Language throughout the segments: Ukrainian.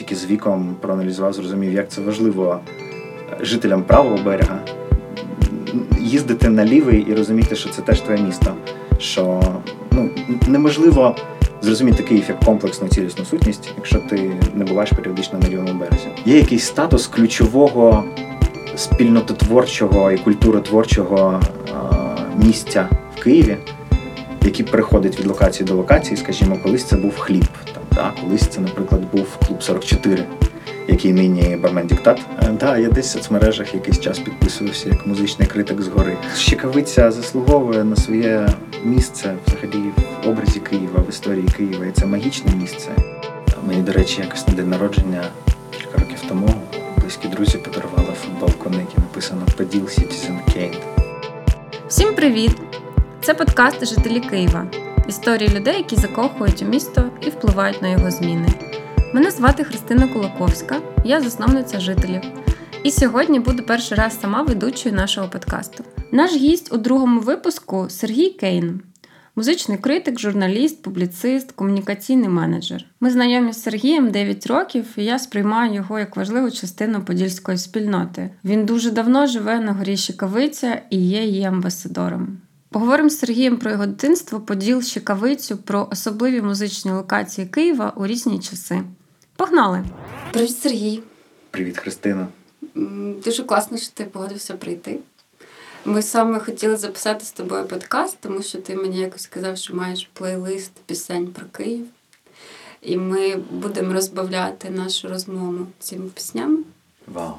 тільки з віком проаналізував, зрозумів, як це важливо жителям правого берега їздити на лівий і розуміти, що це теж твоє місто. Що ну, неможливо зрозуміти Київ як комплексну цілісну сутність, якщо ти не буваєш періодично на лівому березі. Є якийсь статус ключового спільнототворчого і культуротворчого місця в Києві, який переходить від локації до локації, скажімо, колись це був хліб. Да? Колись це, наприклад, був клуб 44 який нині бармен диктат. Да, я десь в соцмережах якийсь час підписувався як музичний критик згори. Щекавиця заслуговує на своє місце взагалі в образі Києва, в історії Києва. І це магічне місце. Мені, до речі, якось на день народження кілька років тому близькі друзі подарували футболку, на якій написано Поділ Citizen Kane. Всім привіт! Це подкаст Жителі Києва. Історії людей, які закохують у місто і впливають на його зміни. Мене звати Христина Кулаковська, я засновниця жителів. І сьогодні буду перший раз сама ведучою нашого подкасту. Наш гість у другому випуску Сергій Кейн, музичний критик, журналіст, публіцист, комунікаційний менеджер. Ми знайомі з Сергієм 9 років, і я сприймаю його як важливу частину подільської спільноти. Він дуже давно живе на горі Щекавиця і є її амбасадором. Поговоримо з Сергієм про його дитинство, поділ Щекавицю, про особливі музичні локації Києва у різні часи. Погнали! Привіт, Сергій. Привіт, Христина. Дуже класно, що ти погодився прийти. Ми саме хотіли записати з тобою подкаст, тому що ти мені якось сказав, що маєш плейлист пісень про Київ. І ми будемо розбавляти нашу розмову цими піснями. Вау!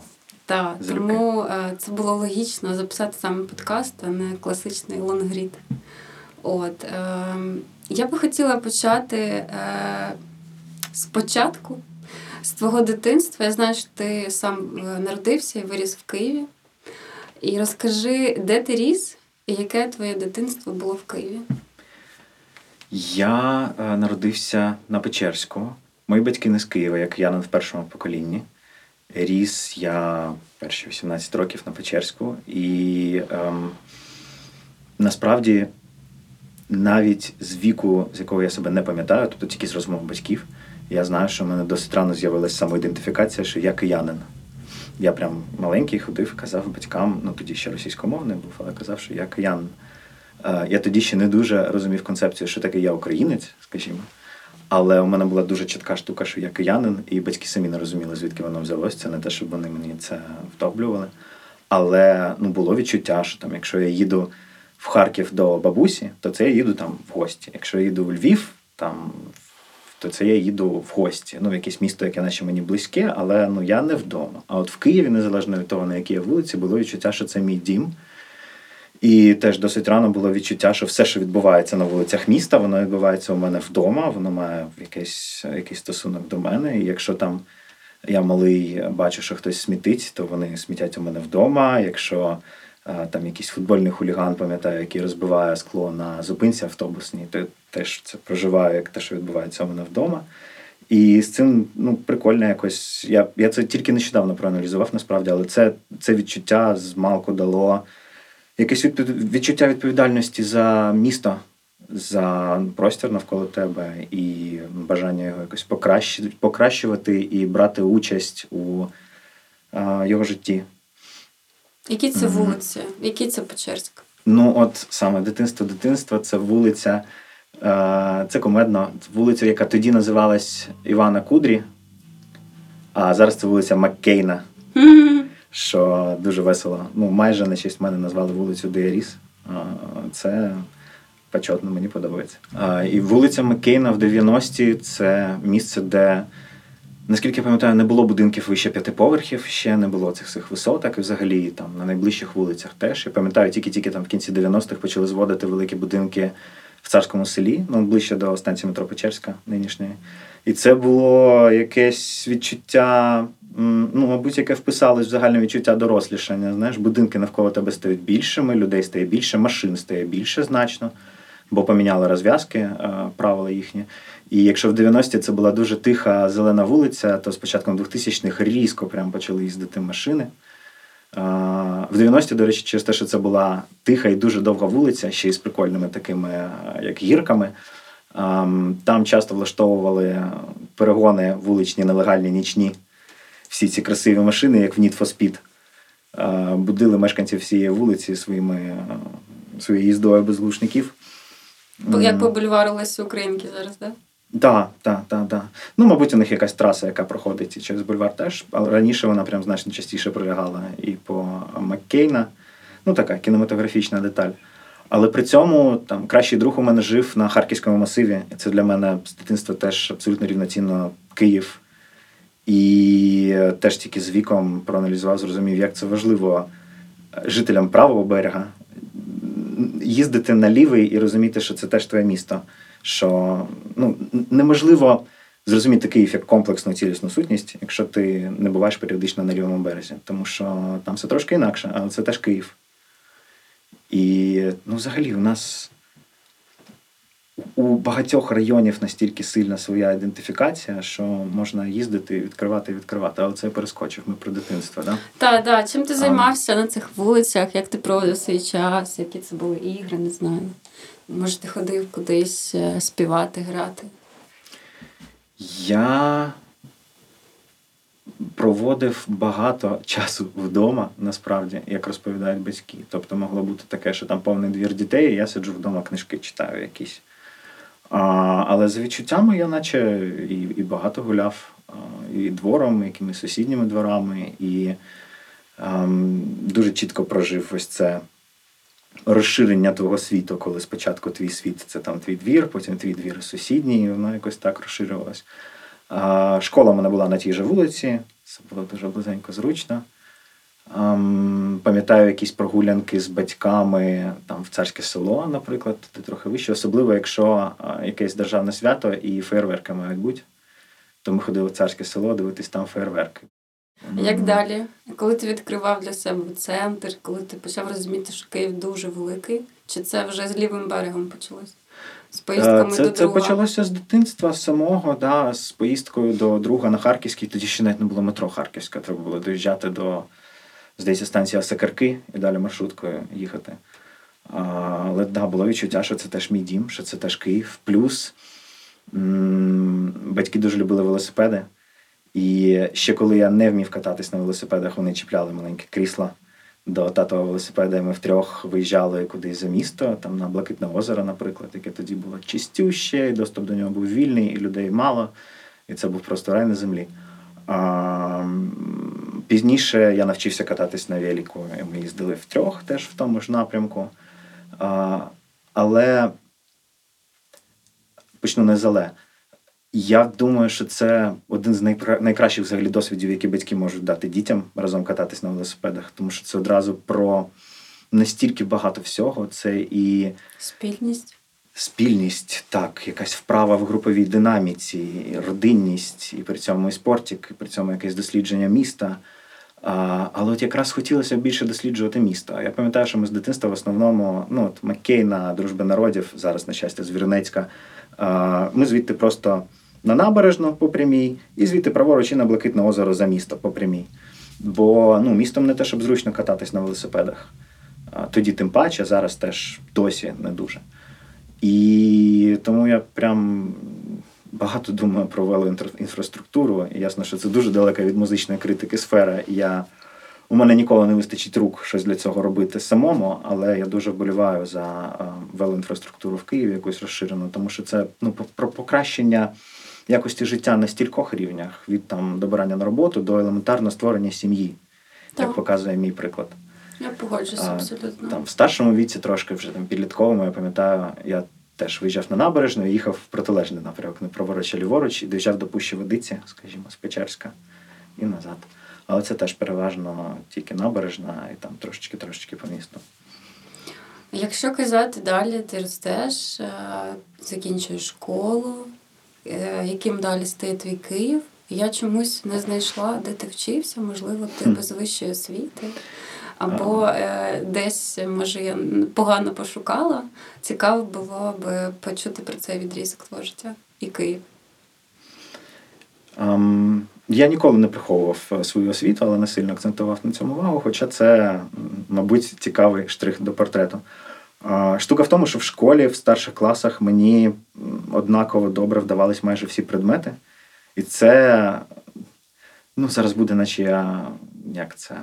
Так, тому е, це було логічно записати саме подкаст, а не класичний лонгрід. От, е, Я би хотіла почати е, спочатку з твого дитинства. Я знаю, що ти сам е, народився і виріс в Києві. І розкажи, де ти ріс і яке твоє дитинство було в Києві? Я е, народився на Печерську. Мої батьки не з Києва, як я в першому поколінні. Ріс я перші 18 років на Печерську. І ем, насправді навіть з віку, з якого я себе не пам'ятаю, тобто тільки з розмов батьків, я знаю, що в мене досить рано з'явилася самоідентифікація, що я киянин. Я прям маленький ходив, казав батькам, ну тоді ще російськомовний був, але казав, що я киянин. Е, я тоді ще не дуже розумів концепцію, що таке я українець, скажімо. Але у мене була дуже чітка штука, що я киянин, і батьки самі не розуміли, звідки воно взялося. Це не те, щоб вони мені це втоплювали. Але ну, було відчуття, що там, якщо я їду в Харків до бабусі, то це я їду там в гості. Якщо я їду в Львів, там то це я їду в гості. Ну, в якесь місто, яке наче мені близьке, але ну я не вдома. А от в Києві, незалежно від того, на якій я вулиці, було відчуття, що це мій дім. І теж досить рано було відчуття, що все, що відбувається на вулицях міста, воно відбувається у мене вдома, воно має якийсь, якийсь стосунок до мене. І якщо там я малий бачу, що хтось смітить, то вони смітять у мене вдома. Якщо там якийсь футбольний хуліган, пам'ятаю, який розбиває скло на зупинці автобусній, то теж це проживаю, як те, що відбувається у мене вдома. І з цим ну, прикольно якось. Я я це тільки нещодавно проаналізував, насправді, але це це відчуття з малку дало якесь відчуття відповідальності за місто, за простір навколо тебе і бажання його якось покращувати і брати участь у а, його житті. Які це вулиці? Які це Печерськ? Ну, от саме дитинство дитинства це вулиця, це комедно, вулиця, яка тоді називалась Івана Кудрі, а зараз це вулиця Маккейна, що дуже весело. Ну, майже на честь мене назвали вулицю де. Це почетно, мені подобається. І вулиця Маккейна в 90-ті це місце, де. Наскільки я пам'ятаю, не було будинків вище п'яти поверхів, ще не було цих цих висоток, і взагалі там на найближчих вулицях теж. Я пам'ятаю, тільки-тільки там в кінці 90-х почали зводити великі будинки в царському селі, ну ближче до станції метро Печерська нинішньої. І це було якесь відчуття, ну, мабуть, яке вписалось в загальне відчуття дорослішання. Знаєш, будинки навколо тебе стають більшими, людей стає більше, машин стає більше значно, бо поміняли розв'язки, е, правила їхні. І якщо в 90-ті це була дуже тиха зелена вулиця, то з початком 2000-х різко прям почали їздити машини. В 90-ті, до речі, через те, що це була тиха і дуже довга вулиця, ще й з прикольними такими, як гірками. Ем, Там часто влаштовували перегони вуличні, нелегальні, нічні. Всі ці красиві машини, як в Need for Speed. Е, Будили мешканців всієї вулиці своїми, е, своєю їздою без глушників. Як М. по бульвару Лесі Українки зараз, так? Так, так, так, так. Ну, мабуть, у них якась траса, яка проходить через бульвар теж. Але раніше вона прям значно частіше пролягала і по Маккейна. Ну, така кінематографічна деталь. Але при цьому там кращий друг у мене жив на Харківському масиві. Це для мене з дитинства теж абсолютно рівноцінно Київ. І е, теж тільки з віком проаналізував, зрозумів, як це важливо жителям правого берега їздити на лівий і розуміти, що це теж твоє місто. Що ну, неможливо зрозуміти Київ як комплексну цілісну сутність, якщо ти не буваєш періодично на лівому березі. Тому що там все трошки інакше, але це теж Київ. І ну, взагалі, у нас у багатьох районів настільки сильна своя ідентифікація, що можна їздити, відкривати і відкривати. Але це я перескочив. Ми про дитинство, да? Так, так. Чим ти А. займався на цих вулицях? Як ти проводив свій час? Які це були ігри, не знаю. Може, ти ходив кудись е, співати, грати? Я проводив багато часу вдома, насправді, як розповідають батьки. Тобто могло бути таке, що там повний двір дітей, і я сиджу вдома, книжки читаю якісь. А, але за відчуттями я наче і, і багато гуляв, і двором, і якимись сусідніми дворами, і ем, дуже чітко прожив ось це розширення твого світу, коли спочатку твій світ це там твій двір, потім твій двір сусідній, і воно якось так розширювалось. Школа в мене була на тій же вулиці, це було дуже близенько зручно. Ем, пам'ятаю якісь прогулянки з батьками там в царське село, наприклад, туди трохи вище, особливо якщо якесь державне свято і фейерверки мають бути. То ми ходили в царське село дивитись там фейерверки. Як далі? Коли ти відкривав для себе центр, коли ти почав розуміти, що Київ дуже великий, чи це вже з лівим берегом почалось? З Е, поїздками Це, до це друга? почалося з дитинства самого, да, з поїздкою до друга на Харківський. Тоді ще навіть не було метро Харківська. Треба було доїжджати до, здається, станції Осакарки і далі маршруткою їхати. Але да, було відчуття, що це теж мій дім, що це теж Київ. Плюс батьки дуже любили велосипеди. І ще коли я не вмів кататись на велосипедах, вони чіпляли маленьке крісло до татового велосипеда. і Ми втрьох виїжджали кудись за місто, там на Блакитне озеро, наприклад, яке тоді було чистюще, і доступ до нього був вільний, і людей мало. І це був просто рай на землі. А, пізніше я навчився кататись на велику, і ми їздили втрьох теж в тому ж напрямку. А, але почну не з але. Я думаю, що це один з найкращих взагалі досвідів, які батьки можуть дати дітям разом кататись на велосипедах, тому що це одразу про настільки багато всього. Це і Спільність. спільність, так, якась вправа в груповій динаміці, і родинність, і при цьому і спортик, і при цьому якесь дослідження міста. Але от якраз хотілося більше досліджувати місто. Я пам'ятаю, що ми з дитинства в основному, ну от Маккейна, Дружби народів, зараз, на щастя, Звірнецька. А, ми звідти просто на набережну по прямій, і звідти праворуч і на Блакитне озеро за місто по прямій. Бо ну, містом не те, щоб зручно кататись на велосипедах. Тоді тим паче, зараз теж досі не дуже. І тому я прям багато думаю про велоінфраструктуру. І ясно, що це дуже далека від музичної критики сфера. Я, у мене ніколи не вистачить рук щось для цього робити самому, але я дуже вболіваю за е, велоінфраструктуру в Києві, якусь розширену, тому що це ну, про покращення якості життя на стількох рівнях: від там добирання на роботу до елементарного створення сім'ї, як показує мій приклад. Я погоджуюся абсолютно. Там в старшому віці, трошки вже там підлітковому, я пам'ятаю, я теж виїжджав на набережну і їхав в протилежний напрямок, не праворуч, а ліворуч, і доїжджав до Пущі Водиці, скажімо, з Печерська і назад. Але це теж переважно тільки набережна і там трошечки-трошечки по місту. Якщо казати далі, ти ростеш, е, закінчуєш школу, е, яким далі стає твій Київ? Я чомусь не знайшла, де ти вчився, можливо, ти без вищої освіти. Або е, десь, може, я погано пошукала. Цікаво було б почути про цей відрізок твого життя і Київ. Ем, я ніколи не приховував е, свою освіту, але не сильно акцентував на цьому увагу, хоча це, мабуть, цікавий штрих до портрету. Штука в тому, що в школі в старших класах мені однаково добре вдавались майже всі предмети. І це ну, зараз буде, наче я як це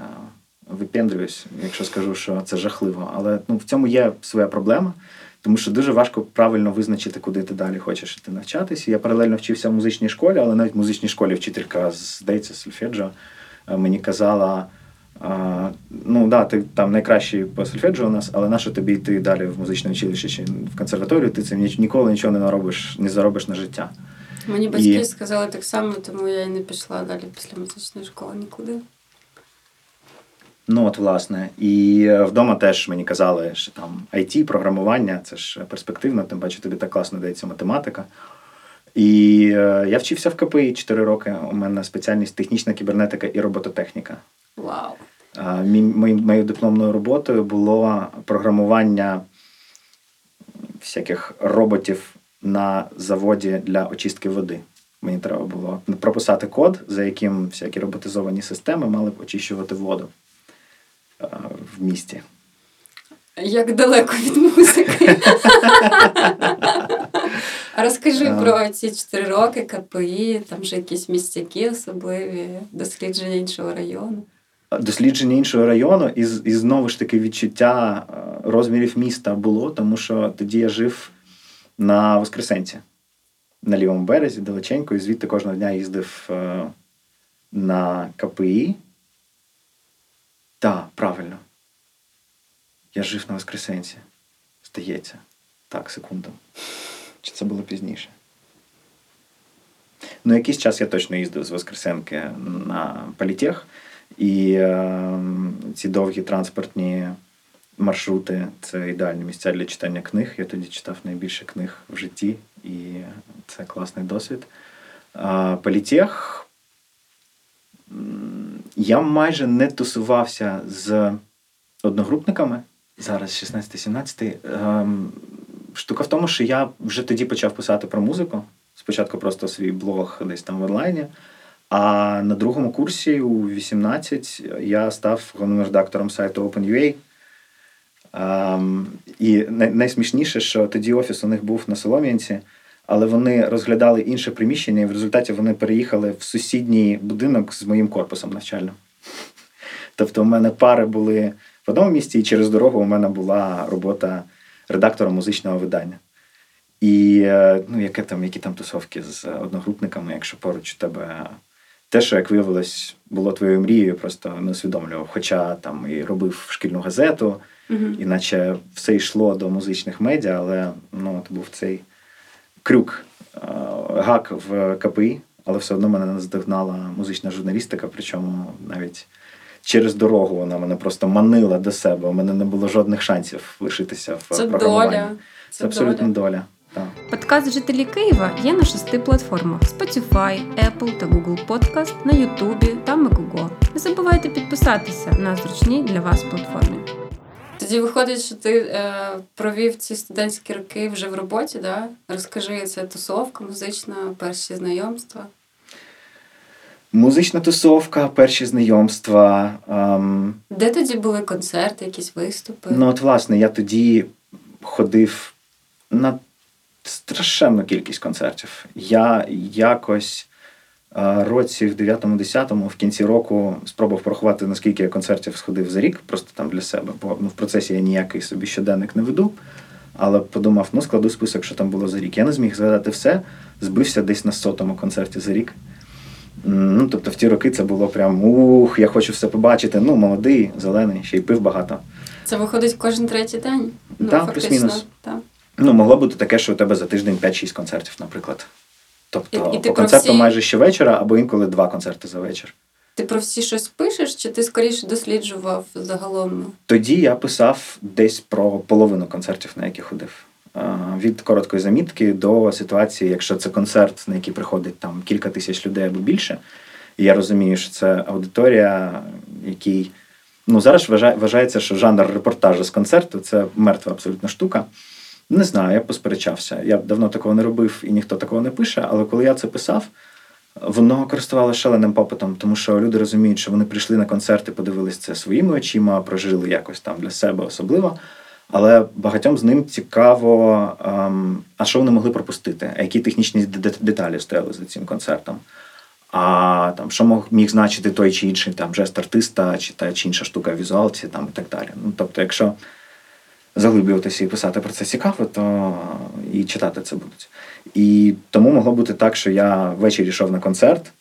випендрююсь, якщо скажу, що це жахливо. Але ну, в цьому є своя проблема, тому що дуже важко правильно визначити, куди ти далі хочеш іти навчатися. Я паралельно вчився в музичній школі, але навіть в музичній школі вчителька, здається, сольфеджіо, е, мені казала. А, ну да, ти там найкращий по сольфеджіо у нас, але нащо тобі йти далі в музичне училище чи в консерваторію? Ти цим ні- ніколи нічого не наробиш, не заробиш на життя. Мені батьки І- сказали так само, тому я і не пішла далі після музичної школи нікуди. Ну, от, власне, і е, вдома теж мені казали, що там IT, програмування це ж перспективно, тим паче тобі так класно дається математика. І е, я вчився в КПІ 4 роки. У мене спеціальність технічна кібернетика і робототехніка. Вау! Мій, моєю дипломною роботою було програмування всяких роботів на заводі для очистки води. Мені треба було прописати код, за яким всякі роботизовані системи мали б очищувати воду в місті. Як далеко від музики. Розкажи А. про ці чотири роки КПІ, там же якісь містяки особливі, дослідження іншого району. Дослідження іншого району, і, і знову ж таки відчуття е, розмірів міста було, тому що тоді я жив на Воскресенці, на лівому березі, далеченько, і звідти кожного дня їздив е, на КПІ. Так, правильно. Я жив на Воскресенці. Здається. Так, секунду. Чи це було пізніше? Ну, якийсь час я точно їздив з Воскресенки на політех. І е, ці довгі транспортні маршрути це ідеальні місця для читання книг. Я тоді читав найбільше книг в житті, і це класний досвід. А, політех. Я майже не тусувався з одногрупниками. Зараз 16-17. Ем, Штука в тому, що я вже тоді почав писати про музику. Спочатку просто свій блог десь там в онлайні. А на другому курсі у 18 я став головним редактором сайту OpenUA. Ем, і най- найсмішніше, що тоді офіс у них був на Солом'янці, але вони розглядали інше приміщення, і в результаті вони переїхали в сусідній будинок з моїм корпусом навчальним. Тобто, у мене пари були в одному місці, і через дорогу у мене була робота редактора музичного видання. І е, ну, яке там, які там тусовки з одногрупниками, якщо поруч у тебе те, що як виявилось, було твоєю мрією, просто не усвідомлював. Хоча там і робив шкільну газету, Угу. іначе все йшло до музичних медіа, але ну, от був цей крюк, е, гак в КПІ, але все одно мене наздогнала музична журналістика, причому навіть через дорогу вона мене просто манила до себе. У мене не було жодних шансів лишитися в Це програмуванні. доля. Це абсолютно доля. доля. Так. Подкаст Жителі Києва є на шести платформах: Spotify, Apple та Google Podcast, на YouTube та Megogo. Не забувайте підписатися на зручній для вас платформі. Тоді виходить, що ти е, провів ці студентські роки вже в роботі, да? Розкажи, це тусовка музична, перші знайомства. Музична тусовка, перші знайомства. Ем, Де тоді були концерти, якісь виступи? Ну, от, власне, я тоді ходив на страшенну кількість концертів. Я якось році в 9-10 в кінці року спробував порахувати, наскільки я концертів сходив за рік, просто там для себе. Бо ну, в процесі я ніякий собі щоденник не веду. Але подумав, ну складу список, що там було за рік. Я не зміг згадати все, збився десь на сотому концерті за рік. Ну, тобто в ті роки це було прям ух, я хочу все побачити. Ну, молодий, зелений, ще й пив багато. Це виходить кожен третій день? Ну, фактично, плюс-мінус. так. Ну, могло бути таке, що у тебе за тиждень 5-6 концертів, наприклад. Тобто І- і ти по концерту всі- майже щовечора, або інколи два концерти за вечір. Ти про всі щось пишеш, чи ти скоріше досліджував загалом? Тоді я писав десь про половину концертів, на які ходив. Від короткої замітки до ситуації, якщо це концерт, на який приходить там кілька тисяч людей або більше. І я розумію, що це аудиторія, який ну зараз вважає, вважається, що жанр репортажу з концерту це мертва абсолютно штука. Не знаю, я посперечався. Я давно такого не робив і ніхто такого не пише, але коли я це писав, воно користувалося шаленим попитом, тому що люди розуміють, що вони прийшли на концерти, подивились це своїми очима, прожили якось там для себе особливо. Але багатьом з ним цікаво, ем, а що вони могли пропустити, а які технічні деталі стояли за цим концертом. А там, що мог міг значити той чи інший там жест артиста, чи та чи інша штука в візуалці, там і так далі. Ну, тобто, якщо заглиблюватися і писати про це цікаво, то і читати це будуть. І тому могло бути так, що я ввечері йшов на концерт,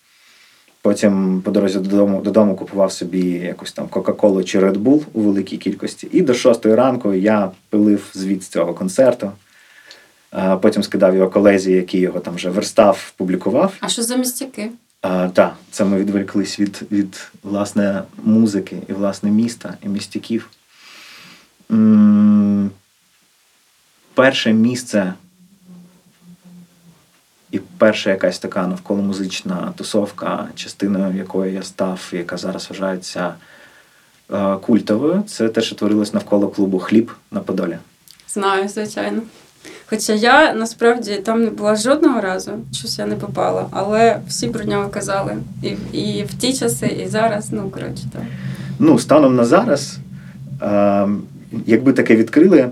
потім по дорозі додому, додому купував собі якусь там Кока-Колу чи Red Bull у великій кількості. І до шостої ранку я пилив звіт з цього концерту. Потім скидав його колезі, який його там вже верстав, публікував. А що за містяки? А, так, це ми відволіклись від, від власне музики і власне міста і містяків. Перше місце і перша якась така навколомузична тусовка, частиною якої я став, яка зараз вважається е, культовою, це те, що творилось навколо клубу Хліб на Подолі. Знаю, звичайно. Хоча я насправді там не була жодного разу, щось я не попала, але всі про нього казали. І, і в ті часи, і зараз, ну коротше, так. Ну, станом на зараз, е, якби таке відкрили,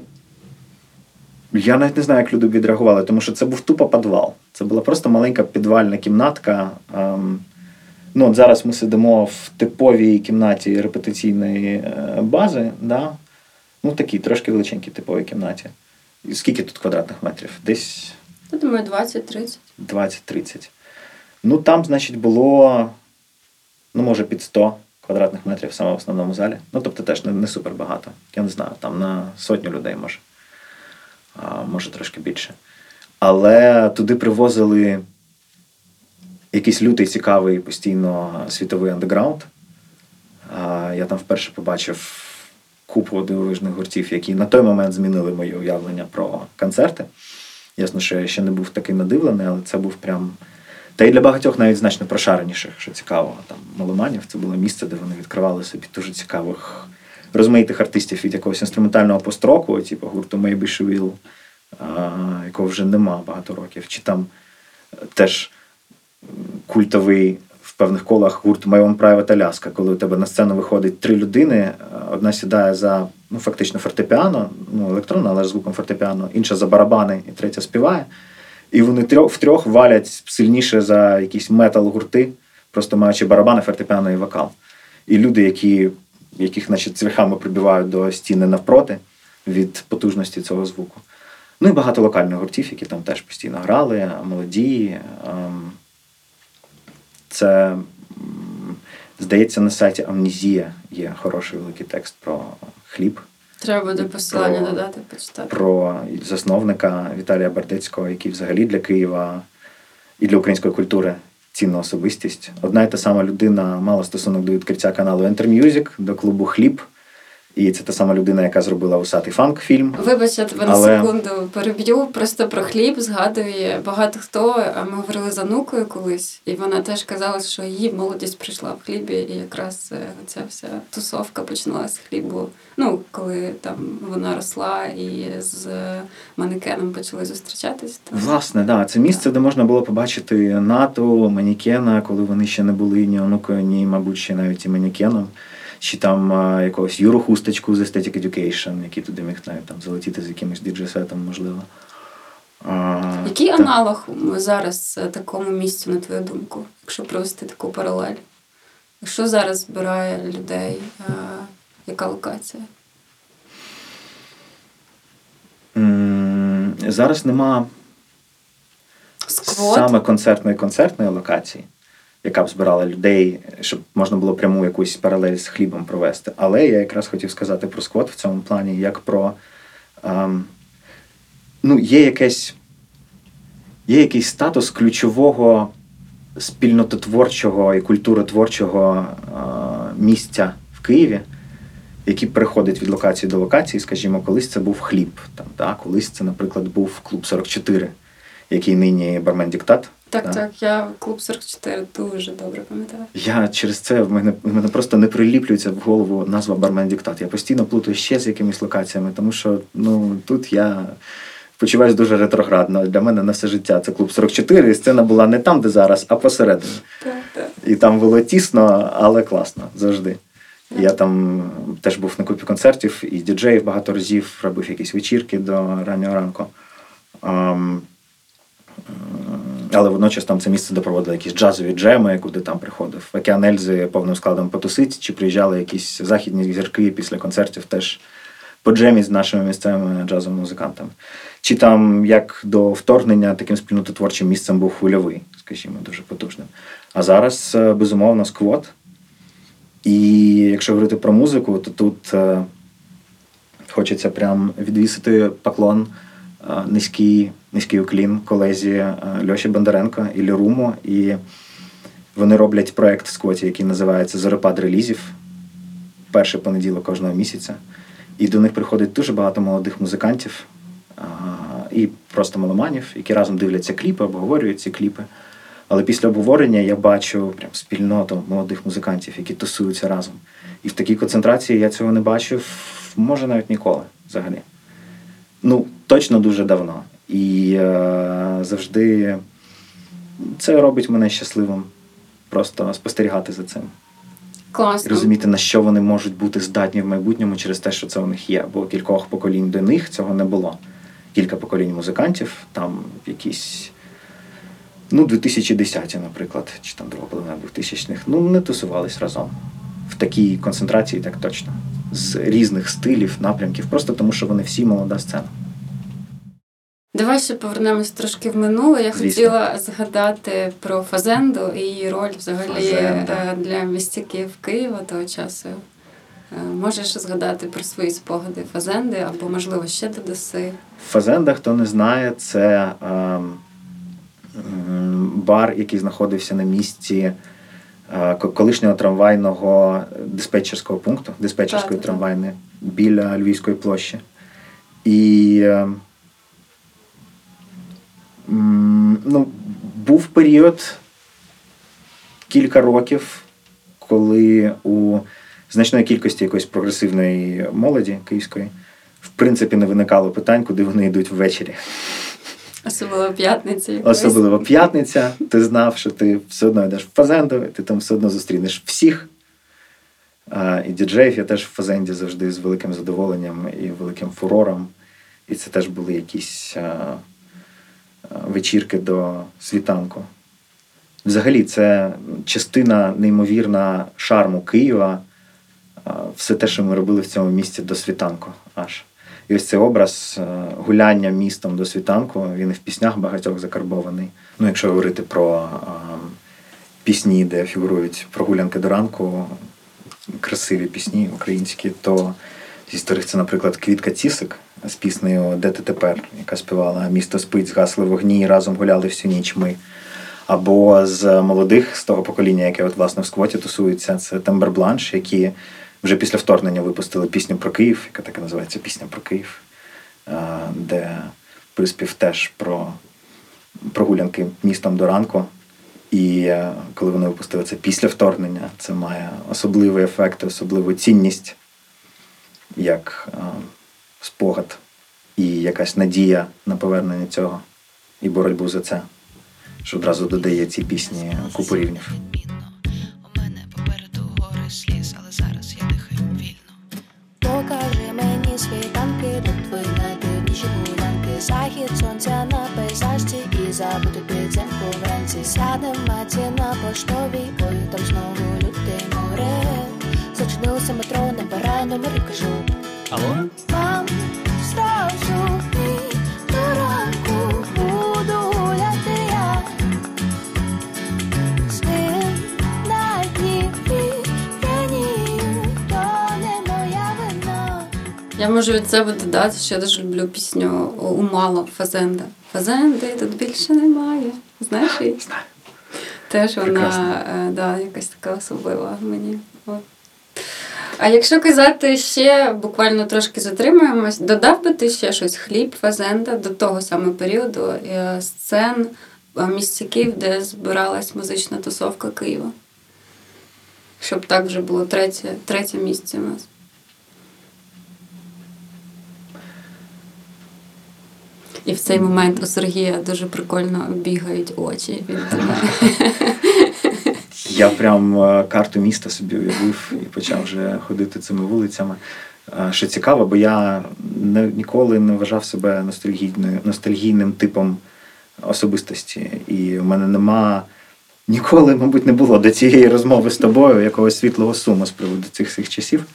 я навіть не знаю, як люди б відреагували, тому що це був тупо підвал. Це була просто маленька підвальна кімнатка. Ем, ну, от зараз ми сидимо в типовій кімнаті репетиційної е, бази, да? ну такій трошки величенькій типовій кімнаті. І Скільки тут квадратних метрів? Десь Я думаю, 20-30. 20-30. Ну, там, значить, було, ну, може, під 100 квадратних метрів саме в основному залі. Ну, тобто теж не, не супер багато. Я не знаю, там на сотню людей може. А, може, трошки більше. Але туди привозили якийсь лютий, цікавий постійно світовий андеграунд. А, Я там вперше побачив купу дивовижних гуртів, які на той момент змінили моє уявлення про концерти. Ясно, що я ще не був такий надивлений, але це був прям. Та й для багатьох навіть значно прошареніших, що цікаво, там меломанів. Це було місце, де вони відкривали собі дуже цікавих розмаїтих артистів від якогось інструментального построку, типу гурту Maybe She Will, якого вже нема багато років. Чи там е, теж культовий в певних колах гурт My Own Private Alaska, коли у тебе на сцену виходить три людини, е, одна сідає за ну, фактично фортепіано, ну, електронно, але з звуком фортепіано, інша за барабани, і третя співає. І вони трьох, втрьох валять сильніше за якісь метал-гурти, просто маючи барабани, фортепіано і вокал. І люди, які, яких значить, цвяхами прибивають до стіни навпроти від потужності цього звуку. Ну і багато локальних гуртів, які там теж постійно грали, молоді. Ем, Це, здається, на сайті Амнезія є хороший великий текст про хліб, Треба буде посилання Про- додати, почитати. про засновника Віталія Бардецького, який взагалі для Києва і для української культури цінна особистість. Одна і та сама людина мала стосунок до відкриття каналу Enter Music, до клубу Хліб. І це та сама людина, яка зробила усатий фанк фільм. Вибач, я тебе на секунду переб'ю. Просто про хліб згадує багато хто. А Ми говорили з Анукою колись, і вона теж казала, що її молодість прийшла в хлібі, і якраз е, ця вся тусовка почалася з хлібу. Ну, коли там вона росла і з манекеном почали зустрічатись. То... Власне, да, це місце, де можна було побачити НАТО, манікена, коли вони ще не були ні онукою, ні, мабуть, ще навіть і манікеном. Чи там а, якогось Юру Хусточку з Aesthetic Education, який туди міг навіть там залетіти з якимось діджей-сетом, можливо. А, Який та- аналог зараз е, такому місцю, на твою думку, якщо провести таку паралель? Що зараз збирає людей? Е, Яка локація? Зараз нема Сквот? саме концертної концертної локації, яка б збирала людей, щоб можна було пряму якусь паралель з хлібом провести. Але я якраз хотів сказати про сквот в цьому плані, як про. Ем, ну, є якесь. Є якийсь статус ключового спільнототворчого і культуротворчого е, місця в Києві, який переходить від локації до локації, скажімо, колись це був хліб. Там, да? Колись це, наприклад, був клуб 44, який нині бармен Диктат. Так, да? так, я клуб 44 дуже добре пам'ятаю. Я через це в мене, в мене просто не приліплюється в голову назва бармен Диктат. Я постійно плутаю ще з якимись локаціями, тому що ну, тут я почуваюся дуже ретроградно. Для мене на все життя це клуб 44, і сцена була не там, де зараз, а посередині. Так, так. І там було тісно, але класно завжди. Я там теж був на купі концертів і діджеїв багато разів, робив якісь вечірки до раннього ранку. Але водночас там це місце, де проводили якісь джазові джеми, куди там приходив Океан Ельзи повним складом потусить, чи приїжджали якісь західні зірки після концертів теж по джемі з нашими місцевими джазовими музикантами. Чи там як до вторгнення таким спільнототворчим місцем був хвильовий, скажімо, дуже потужним. А зараз, е, безумовно, сквот. І якщо говорити про музику, то тут е, хочеться прям відвісити поклон низький, низький уклін колезі е, Льоші Бондаренко і Ліруму. І вони роблять проект в сквоті, який називається Зорепад релізів. Перший понеділок кожного місяця. І до них приходить дуже багато молодих музикантів і просто меломанів, які разом дивляться кліпи, обговорюють ці кліпи. Але після обговорення я бачу прям спільноту молодих музикантів, які тусуються разом. І в такій концентрації я цього не бачив, може, навіть ніколи взагалі. Ну, точно дуже давно. І е, завжди це робить мене щасливим. Просто спостерігати за цим. І Класно. розуміти, на що вони можуть бути здатні в майбутньому через те, що це у них є. Бо кількох поколінь до них цього не було. Кілька поколінь музикантів, там якісь. Ну, 2010-ті, наприклад, чи там друга половина 2000-х, ну, не тусувались разом. В такій концентрації, так точно. З різних стилів, напрямків, просто тому що вони всі молода сцена. Давай ще повернемось трошки в минуле. Я Звісно. хотіла згадати про Фазенду і її роль взагалі Фазенда. е, для містяків Києва того часу. Е, Можеш згадати про свої спогади Фазенди або, можливо, ще додаси. Фазенда, хто не знає, це м, бар, який знаходився на місці е, колишнього трамвайного диспетчерського пункту, диспетчерської Так, так. біля Львівської площі. І м, ну, був період кілька років, коли у значної кількості якоїсь прогресивної молоді київської в принципі не виникало питань, куди вони йдуть ввечері. Особливо п'ятниці. якоїсь. Особливо п'ятниця. Ти знав, що ти все одно йдеш в фазенду, і ти там все одно зустрінеш всіх. А, і діджеїв я теж в фазенді завжди з великим задоволенням і великим фурором. І це теж були якісь а, вечірки до світанку. Взагалі, це частина неймовірна шарму Києва. Все те, що ми робили в цьому місті до світанку аж. І ось цей образ е, гуляння містом до світанку, він і в піснях багатьох закарбований. Ну, якщо говорити про е, пісні, де фігурують прогулянки до ранку, красиві пісні українські, то зі старих це, наприклад, Квітка Цісик з піснею Де ти тепер, яка співала Місто спить, згасли вогні, разом гуляли всю ніч ми. Або з молодих, з того покоління, яке от власне в сквоті тусується, це Тембер Бланш, які вже після вторгнення випустили пісню про Київ, яка так і називається Пісня про Київ, е, де приспів теж про прогулянки містом до ранку. І е, коли вони випустили це після вторгнення, це має особливий ефект, особливу цінність, як е, спогад і якась надія на повернення цього і боротьбу за це, що одразу додає цій пісні купу рівнів. Покажи мені світанки, до твої найдивніші гулянки. Захід сонця на пейзажці і забути підземку вранці. Сядем маті на поштовій, бою там знову людей море. Зачинилося метро, набирай номер кажу Алло? Вам зразу ні до ранку буду гуляти я З ним на дні п'янію, то не моя вина Я можу від себе додати, що я дуже люблю пісню Умало Фазенда. Фазенди тут більше немає. Знаєш її? Знаю. Теж вона Прекрасно. е, да, якась така особлива мені. От. А якщо казати ще, буквально трошки затримуємось, додав би ти ще щось хліб, фазенда до того саме періоду е, сцен, місцяків, де збиралась музична тусовка Києва. Щоб так вже було третє, третє місце у нас. І в цей момент у Сергія дуже прикольно бігають очі. Він тебе Я прям е, карту міста собі уявив і почав вже ходити цими вулицями. Е, Що цікаво, бо я ніколи не вважав себе ностальгійним типом особистості. І в мене нема ніколи, мабуть, не було до цієї розмови з тобою якогось світлого суму з приводу цих всіх часів.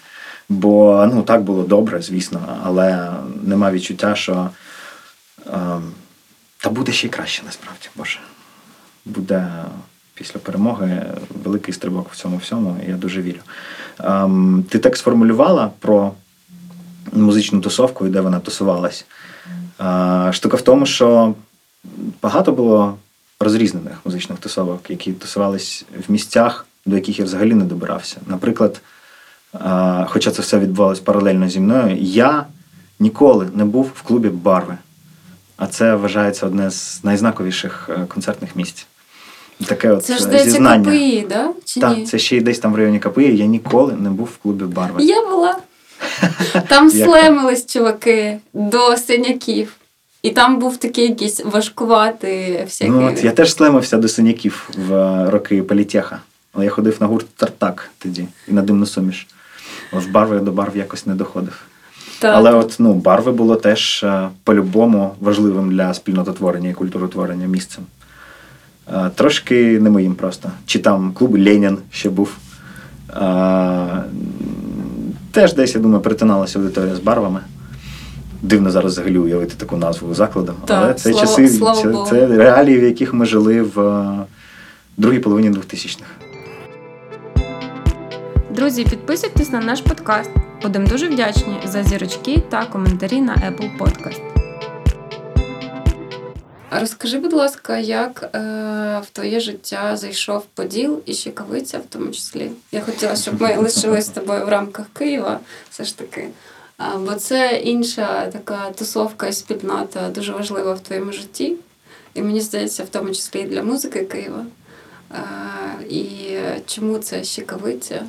Бо ну так було добре, звісно, але нема відчуття, що ем, та буде ще й краще насправді, Боже. Буде після перемоги великий стрибок в цьому всьому, і я дуже вірю. Ем, ти так сформулювала про музичну тусовку і де вона тусувалась. Е, штука в тому, що багато було розрізнених музичних тусовок, які тусувались в місцях, до яких я взагалі не добирався. Наприклад, е, хоча це все відбувалось паралельно зі мною, я ніколи не був в клубі Барви. А це вважається одне з найзнаковіших е, концертних місць. Таке от Це ж е, здається зізнання. КПІ, да? Чи Так, ні? це ще й десь там в районі КПІ. Я ніколи не був в клубі Барви. Я була. Там слемились чуваки до синяків. І там був такий якийсь важкуватий всякий. Ну, от я теж слемився до синяків в е, роки політеха. Але я ходив на гурт Тартак тоді і на димну суміш. В барви я до барв якось не доходив. Та- Але от ну, барви було теж е, по-любому важливим для спільнототворення і культуротворення місцем. Е, Трошки не моїм просто. Чи там клуб Ленін ще був. Е, Теж десь, я думаю, перетиналася аудиторія з барвами. Дивно зараз взагалі уявити таку назву закладу. Так, Але це слава- часи, слава це, Богу. це реалії, в яких ми жили в е, другій половині 2000-х. Друзі, підписуйтесь на наш подкаст. Будемо дуже вдячні за зірочки та коментарі на Apple Podcast. Розкажи, будь ласка, як е, в твоє життя зайшов Поділ і Щекавиця в тому числі? Я хотіла, щоб ми лишились з тобою в рамках Києва, все ж таки. А, бо це інша така тусовка і спільнота дуже важлива в твоєму житті. І мені здається, в тому числі і для музики Києва. А, і чому це Щекавиця?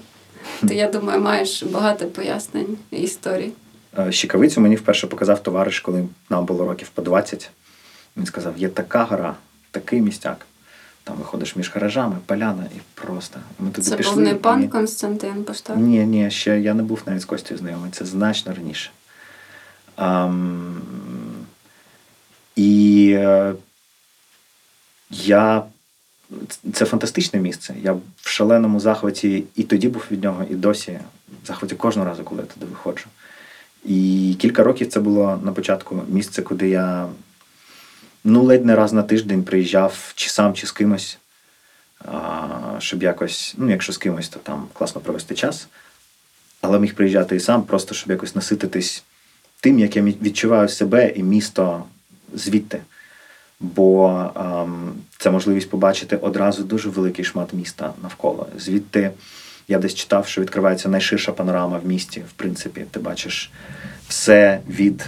Ти, я думаю, маєш багато пояснень і історій. Е, Щекавицю мені вперше показав товариш, коли нам було років по 20. Він сказав: є така гора, такий містяк. Там виходиш між гаражами, поляна і просто. Ми туди Це пішли. був не і- пан Константин Поштар? Ні, ні, ще я не був навіть з Костю знайомий, це значно раніше. Ам, і е, я. Це фантастичне місце. Я в шаленому захваті і тоді був від нього, і досі в захваті кожного разу, коли я туди виходжу. І кілька років це було на початку місце, куди я ну, ледь не раз на тиждень приїжджав чи сам, чи з кимось щоб якось, ну, якщо з кимось, то там класно провести час. Але міг приїжджати і сам, просто щоб якось насититись тим, як я відчуваю себе і місто звідти. Бо ем, це можливість побачити одразу дуже великий шмат міста навколо. Звідти я десь читав, що відкривається найширша панорама в місті. В принципі, ти бачиш все від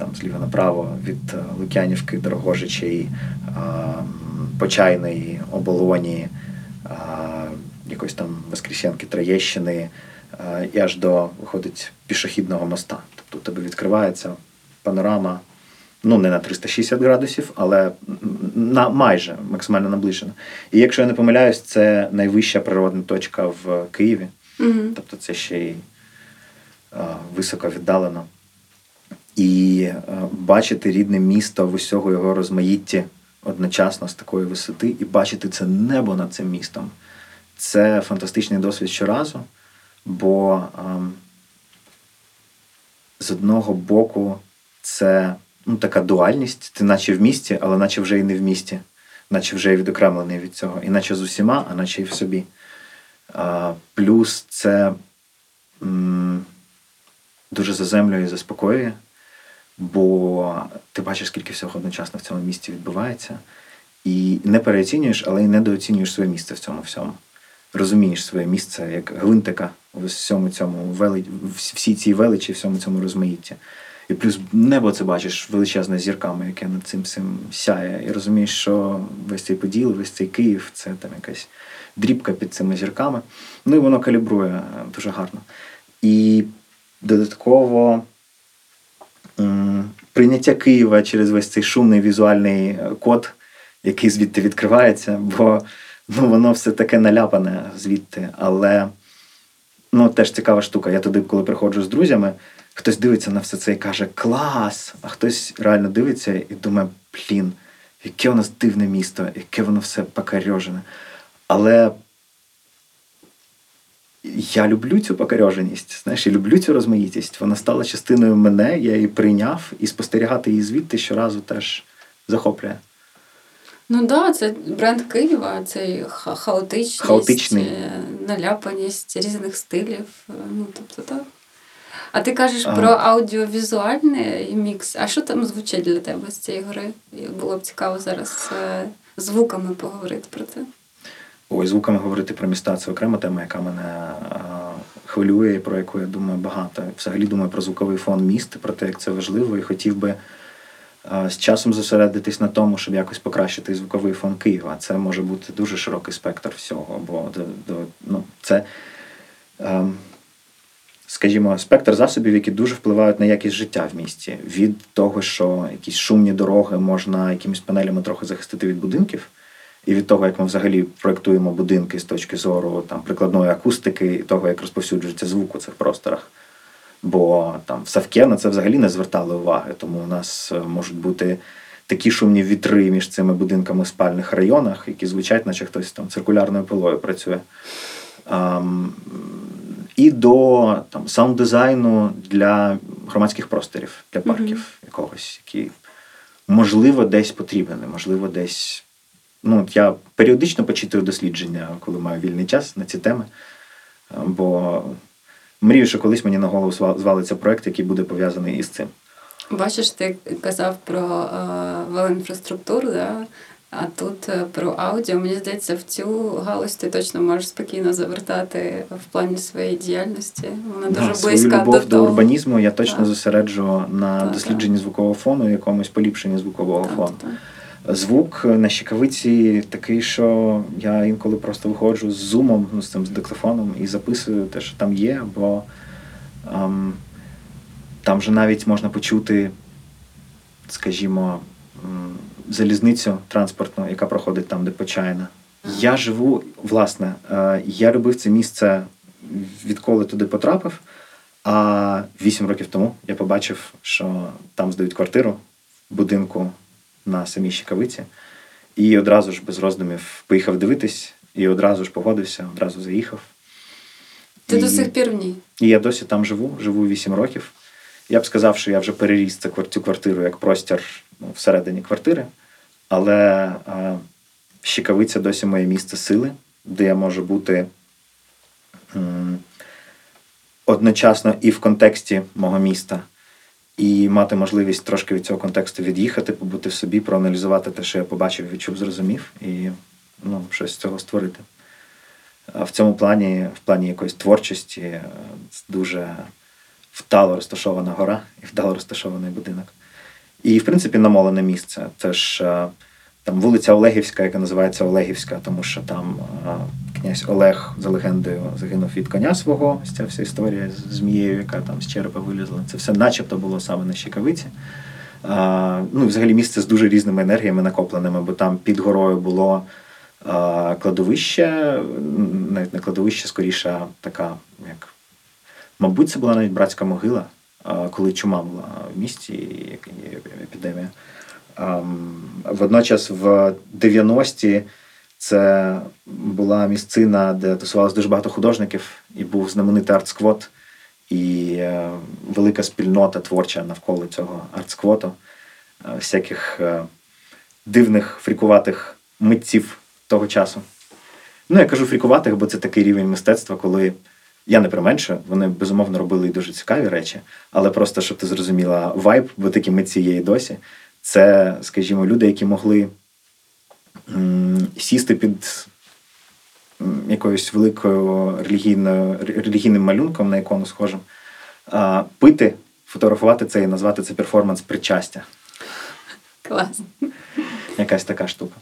там зліва направо, від е, Лук'янівки, Дорогожичей, Почайної, Оболоні, якось там Воскресенки, Троєщини, і аж до виходить пішохідного моста. Тобто у тебе відкривається панорама, ну не на 360 градусів, але на майже максимально наближена. І якщо я не помиляюсь, це найвища природна точка в Києві. Угу. Тобто це ще й е, високо віддалено. І е, бачити рідне місто в усього його розмаїтті одночасно з такої висоти, і бачити це небо над цим містом. Це фантастичний досвід щоразу, бо ем, з одного боку це ну, така дуальність, ти наче в місті, але наче вже і не в місті, наче вже і відокремлений від цього, і наче з усіма, а наче і в собі. А, плюс це м, дуже заземлює і заспокоює, бо ти бачиш, скільки всього одночасно в цьому місті відбувається, і не переоцінюєш, але й недооцінюєш своє місце в цьому всьому. Розумієш своє місце як гвинтика в всьому цьому вели... всій цій величі, всьому цьому розмаїтті. І плюс небо це бачиш величезне зірками, яке над цим всім сяє. І розумієш, що весь цей поділ, весь цей Київ це там якась дрібка під цими зірками. Ну і воно калібрує дуже гарно. І додатково прийняття Києва через весь цей шумний візуальний е, код, який звідти відкривається. Бо ну, воно все таке наляпане звідти. Але ну, теж цікава штука. Я туди, коли приходжу з друзями, хтось дивиться на все це і каже клас! А хтось реально дивиться і думає, блін, яке у нас дивне місто, яке воно все покарьожене. Але я люблю цю покарьоженість, знаєш, я люблю цю розмаїтість. Вона стала частиною мене, я її прийняв, і спостерігати її звідти щоразу теж захоплює. Ну так, да, це бренд Києва, цей хаотичність, Хаотичний. е, наляпаність різних стилів. е, Ну, тобто так. А ти кажеш А. про аудіовізуальний мікс. А що там звучить для тебе з цієї гри? Було б цікаво зараз е, звуками поговорити про це. Ой, звуками говорити про міста це окрема тема, яка мене хвилює, і про яку я думаю багато. Взагалі думаю про звуковий фон міст, про те, як це важливо, і хотів би з часом зосередитись на тому, щоб якось покращити звуковий фон Києва. Це може бути дуже широкий спектр всього, бо до, до, ну, це. ем, Скажімо, спектр засобів, які дуже впливають на якість життя в місті. Від того, що якісь шумні дороги можна якимись панелями трохи захистити від будинків, і від того, як ми взагалі проектуємо будинки з точки зору там прикладної акустики і того, як розповсюджується звук у цих просторах. Бо там в Савке на це взагалі не звертали уваги, тому у нас е, можуть бути такі шумні вітри між цими будинками в спальних районах, які звучать, наче хтось там циркулярною пилою працює. Ам, і до там саунд-дизайну для громадських просторів, для парків якогось, які можливо десь потрібен, можливо, десь. Ну, от я періодично почитую дослідження, коли маю вільний час на ці теми. Бо мрію, що колись мені на голову звалиться проект, який буде пов'язаний із цим. Бачиш, ти казав про е, велоінфраструктуру, да? а тут е, про аудіо. Мені здається, в цю галузь ти точно можеш спокійно завертати в плані своєї діяльності. Вона дуже Да, свою близька любов до до, того. урбанізму я точно Так. зосереджу на Так, дослідженні звукового фону, якомусь поліпшенні звукового Так, фону. Звук на щекавиці такий, що я інколи просто виходжу з зумом, ну, з цим з диктофоном і записую те, що там є, бо ем, там же навіть можна почути, скажімо, залізницю транспортну, яка проходить там, де почайна. Я живу, власне, е, я любив це місце, відколи туди потрапив. А вісім років тому я побачив, що там здають квартиру в будинку на самій Щекавиці. І одразу ж без роздумів поїхав дивитись, і одразу ж погодився, одразу заїхав. Ти і, до сих пір в ній. і я досі там живу, живу 8 років. Я б сказав, що я вже переріс цю квартиру як простір ну, всередині квартири, але е, Щекавиця досі моє місце сили, де я можу бути м, одночасно і в контексті мого міста, і мати можливість трошки від цього контексту від'їхати, побути в собі, проаналізувати те, що я побачив, відчув, зрозумів, і ну, щось з цього створити. А в цьому плані, в плані якоїсь творчості, це дуже вдало розташована гора і вдало розташований будинок. І, в принципі, намолене місце. Це ж е, там вулиця Олегівська, яка називається Олегівська, тому що там е, князь Олег за легендою загинув від коня свого. Ця вся історія з змією, яка там з черепа вилізла. Це все начебто було саме на Щекавиці. Ну, взагалі місце з дуже різними енергіями накопленими, бо там під горою було кладовище, навіть не кладовище, скоріше, така, як, мабуть, це була навіть братська могила, коли чума була в місті, і епідемія. Ам, Водночас в 90-ті це була місцина, де тусувалось дуже багато художників, і був знаменитий арт-сквот, і е, велика спільнота творча навколо цього арт-сквоту, е, всяких е, дивних, фрікуватих митців того часу. Ну, я кажу фрікуватих, бо це такий рівень мистецтва, коли я не применшую, вони безумовно робили і дуже цікаві речі, але просто щоб ти зрозуміла вайб, бо такі митці є і досі. Це, скажімо, люди, які могли сісти під якоюсь великою релігійною, релігійним малюнком на ікону схожим, пити, фотографувати це і назвати це перформанс причастя. Клас. Якась така штука.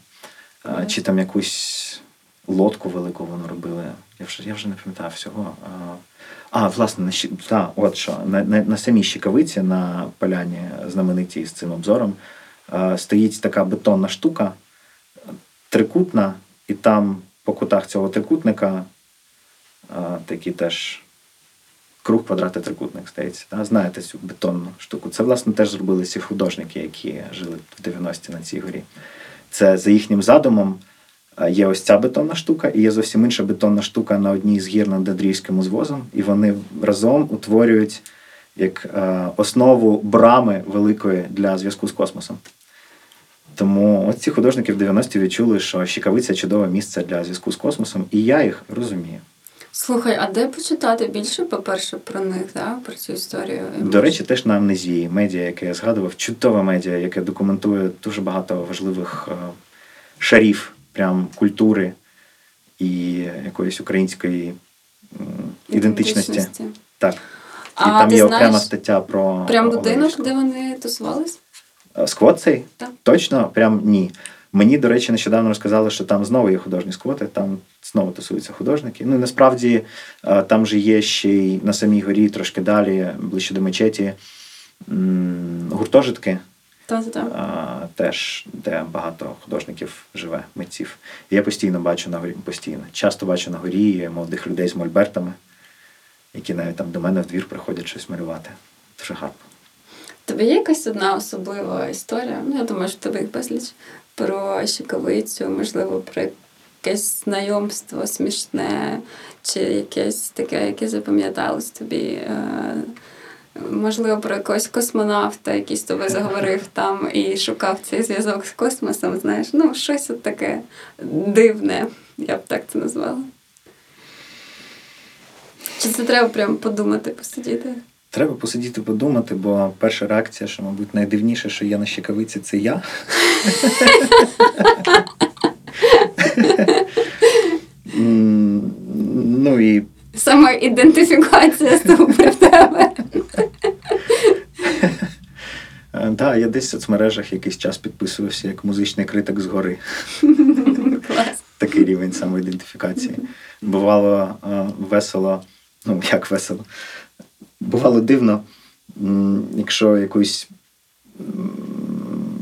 А, чи там якусь лодку велику вони робили. Я вже, я вже не пам'ятаю всього. А, власне, на, та, от що, на, на, на самій Щекавиці, на поляні знаменитій з цим обзором, а, стоїть така бетонна штука, трикутна, і там по кутах цього трикутника а, такі теж круг, квадрат і трикутник, здається. Да? Знаєте цю бетонну штуку. Це, власне, теж зробили ці художники, які жили в 90-ті на цій горі. Це за їхнім задумом є ось ця бетонна штука, і є зовсім інша бетонна штука на одній з гір над Андріївським узвозом, і вони разом утворюють як е, основу брами великої для зв'язку з космосом. Тому от ці художники в 90-ті відчули, що Щекавиця чудове місце для зв'язку з космосом, і я їх розумію. Слухай, а де почитати більше, по-перше, про них, да? про цю історію? До речі, теж на амнезії медіа, яке я згадував, чудове медіа, яке документує дуже багато важливих е, шарів прям культури і якоїсь української ідентичності. Так. І А там ти є знаєш окрема стаття про Прям будинок, де вони тусувались? Е, Сквот цей? Так. Точно, прям ні. Мені, до речі, нещодавно розказали, що там знову є художні сквоти, там знову тусуються художники. Ну насправді е, там же є ще й на самій горі, трошки далі, ближче до мечеті, м, теж, де багато художників живе, митців. І я постійно бачу на горі, постійно. Часто бачу на горі молодих людей з мольбертами, які навіть там до мене в двір приходять щось малювати. Дуже гарно. Тобі є якась одна особлива історія? Ну, я думаю, що в тебе їх безліч про щекавицю, можливо, про якесь знайомство смішне, чи якесь таке, яке запам'яталось тобі. Е, Можливо, про якогось космонавта, який з тобою заговорив там і шукав цей зв'язок з космосом, знаєш, ну, щось от таке дивне, я б так це назвала. Чи це треба прям подумати, посидіти? Треба посидіти подумати, бо перша реакція, що, мабуть, найдивніше, що є на щекавиці, це я. Ну і Саме ідентифікація супер в тебе. е, я десь в соцмережах якийсь час підписувався як музичний критик згори. Клас. Такий рівень самоідентифікації. Бувало е, весело, ну як весело. Бувало дивно, якщо якусь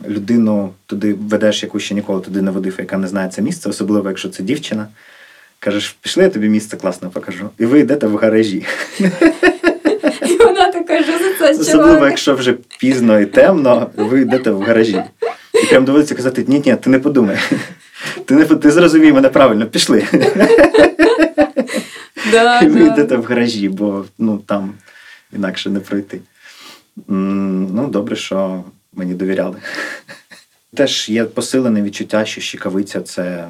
людину туди ведеш, яку ще ніколи туди не водив, яка не знає це місце, особливо якщо це дівчина. Кажеш, пішли, я тобі місце класно покажу. І ви йдете в гаражі. І вона така, що за це Особливо, якщо вже пізно і темно, ви йдете в гаражі. І прям доводиться казати: ні, ні, ти не подумай. Ти не ти зрозумій мене правильно, пішли. Да, І ви да. йдете в гаражі, бо ну, там інакше не пройти. Ну, добре, що мені довіряли. Теж є посилене відчуття, що щекавиця це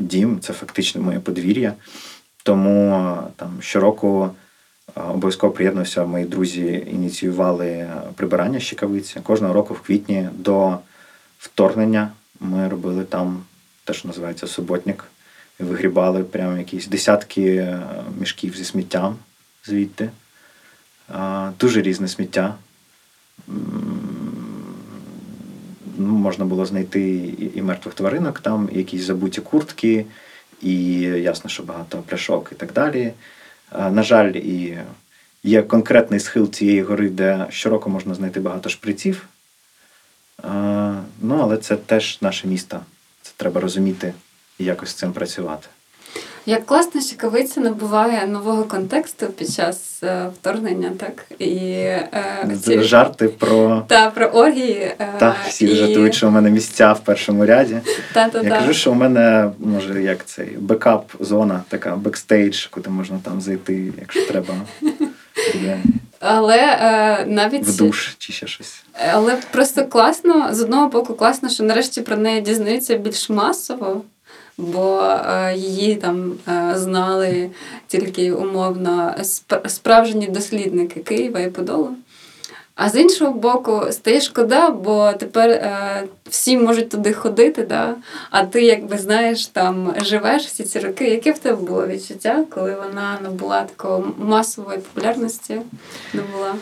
дім, це фактично моє подвір'я. Тому там щороку обов'язково приєднався. Мої друзі ініціювали прибирання щекавиці. Кожного року в квітні до вторгнення ми робили там, те, що називається суботник. І вигрібали прямо якісь десятки е, мішків зі сміттям звідти. Дуже різне сміття. Ну, можна було знайти і- мертвих тваринок там, якісь забуті куртки, і ясно, що багато пляшок і так далі. На жаль, і є конкретний схил цієї гори, де щороку можна знайти багато шприців. Ну, але це теж наше місто. Це треба розуміти і якось з цим працювати. Як класно, що кавиця набуває нового контексту під час е, вторгнення, так? І е, Це жарти про. та, про оргії. Е, Так, всі і... жартують, що у мене місця в першому ряді. Та, та, Я та. кажу, що у мене може як цей backup зона, така бекстейдж, куди можна там зайти, якщо треба. Але е, навіть в душ чи ще щось. Але просто класно, з одного боку, класно, що нарешті про неї дізнаються більш масово, бо е, її там е, знали тільки умовно справжні дослідники Києва і Подолу. А з іншого боку, стає шкода, бо тепер е, всі можуть туди ходити, да? а ти, якби знаєш, там живеш всі ці роки. Яке в тебе було відчуття, коли вона набула такої масової популярності? Набула?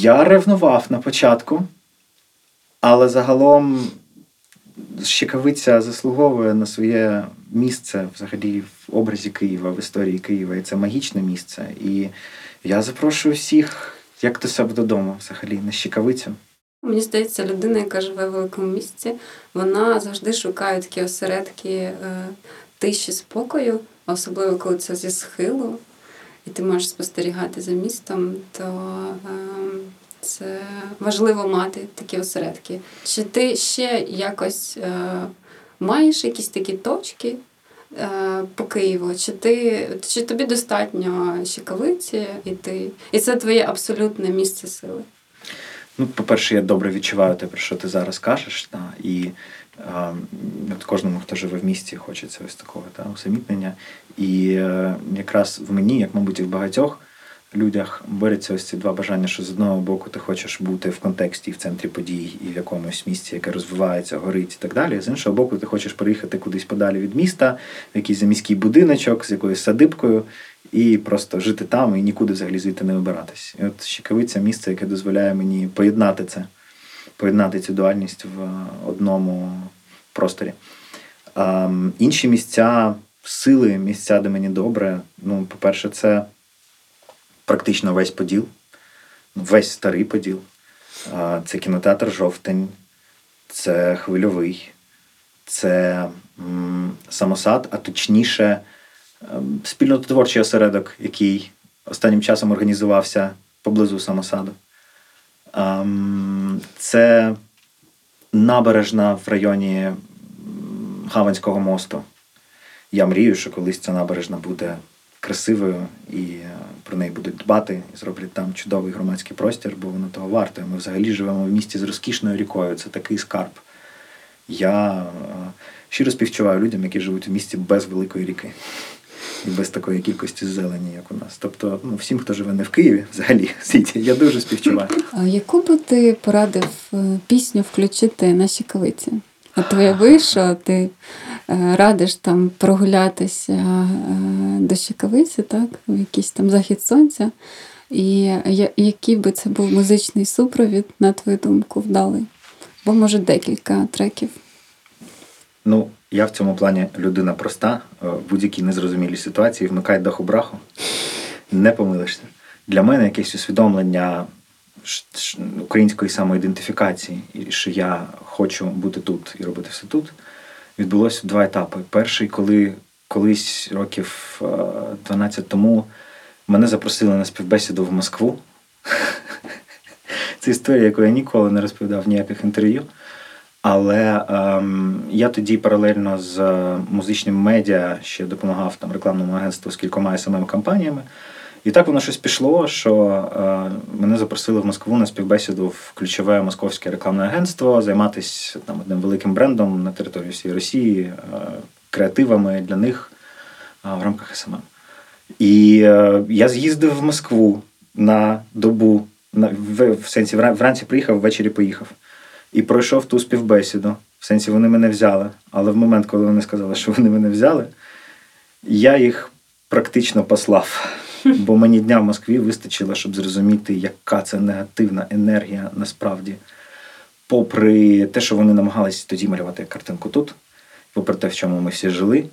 Я ревнував на початку, але загалом Щекавиця заслуговує на своє місце взагалі в образі Києва, в історії Києва. І це магічне місце. І я запрошую всіх, як до себе додому, взагалі, на Щекавицю. Мені здається, людина, яка живе в великому місті, вона завжди шукає такі осередки е, тиші спокою, особливо коли це зі схилу, і ти можеш спостерігати за містом, то ем, це важливо мати такі осередки. Чи ти ще якось е, маєш якісь такі точки е, по Києву? Чи, ти, чи тобі достатньо щекавиці, і, ти, і це твоє абсолютне місце сили? Ну, по-перше, я добре відчуваю те, про що ти зараз кажеш. Та, і е, от кожному, хто живе в місті, хочеться ось такого та, усамітнення. І е, якраз в мені, як, мабуть, і в багатьох людях борються ось ці два бажання, що з одного боку ти хочеш бути в контексті, в центрі подій і в якомусь місці, яке розвивається, горить і так далі. З іншого боку, ти хочеш приїхати кудись подалі від міста, в якийсь заміський будиночок з якоюсь садибкою. І просто жити там і нікуди взагалі звідти не вибиратись. І от Щекавиця місце, яке дозволяє мені поєднати це, поєднати цю дуальність в одному просторі. Інші місця, сили, місця, де мені добре. Ну, по-перше, це практично весь поділ, весь старий поділ. Це кінотеатр Жовтень, це хвильовий, це самосад, а точніше, ем, спільнотворчий осередок, який останнім часом організувався поблизу самосаду. Ем, Це набережна в районі м, Хаванського мосту. Я мрію, що колись ця набережна буде красивою і е, про неї будуть дбати і зроблять там чудовий громадський простір, бо воно того варте. Ми взагалі живемо в місті з розкішною рікою. Це такий скарб. Я е, щиро співчуваю людям, які живуть у місті без великої ріки і без такої кількості зелені, як у нас. Тобто, ну, всім, хто живе не в Києві, взагалі в світі, я дуже співчуваю. А яку би ти порадив е, пісню включити на щекавиці? От уяви, що ти радиш там прогулятися е, до щекавиці, так, в якийсь там захід сонця. І який би це був музичний супровід, на твою думку, вдалий? Бо може декілька треків. Ну, я в цьому плані людина проста, е, в будь-якій незрозумілій ситуації вмикай даху браху, не помилишся. Для мене якесь усвідомлення української самоідентифікації, що я хочу бути тут і робити все тут, відбулося два етапи. Перший, коли колись років е, 12 тому мене запросили на співбесіду в Москву. Це історія, яку я ніколи не розповідав в ніяких інтерв'ю. Але ем, я тоді паралельно з е, музичним медіа ще допомагав там рекламному агентству з кількома SMM кампаніями І так воно щось пішло, що е, мене запросили в Москву на співбесіду в ключове московське рекламне агентство займатися там одним великим брендом на території всієї Росії, е, креативами для них е, в рамках SMM. І я з'їздив в Москву на добу, на, в, в сенсі вранці приїхав, ввечері поїхав. І пройшов ту співбесіду. В сенсі вони мене взяли. Але в момент, коли вони сказали, що вони мене взяли, я їх практично послав. Бо мені дня в Москві вистачило, щоб зрозуміти, яка це негативна енергія насправді. Попри те, що вони намагалися тоді малювати картинку тут, попри те, в чому ми всі жили,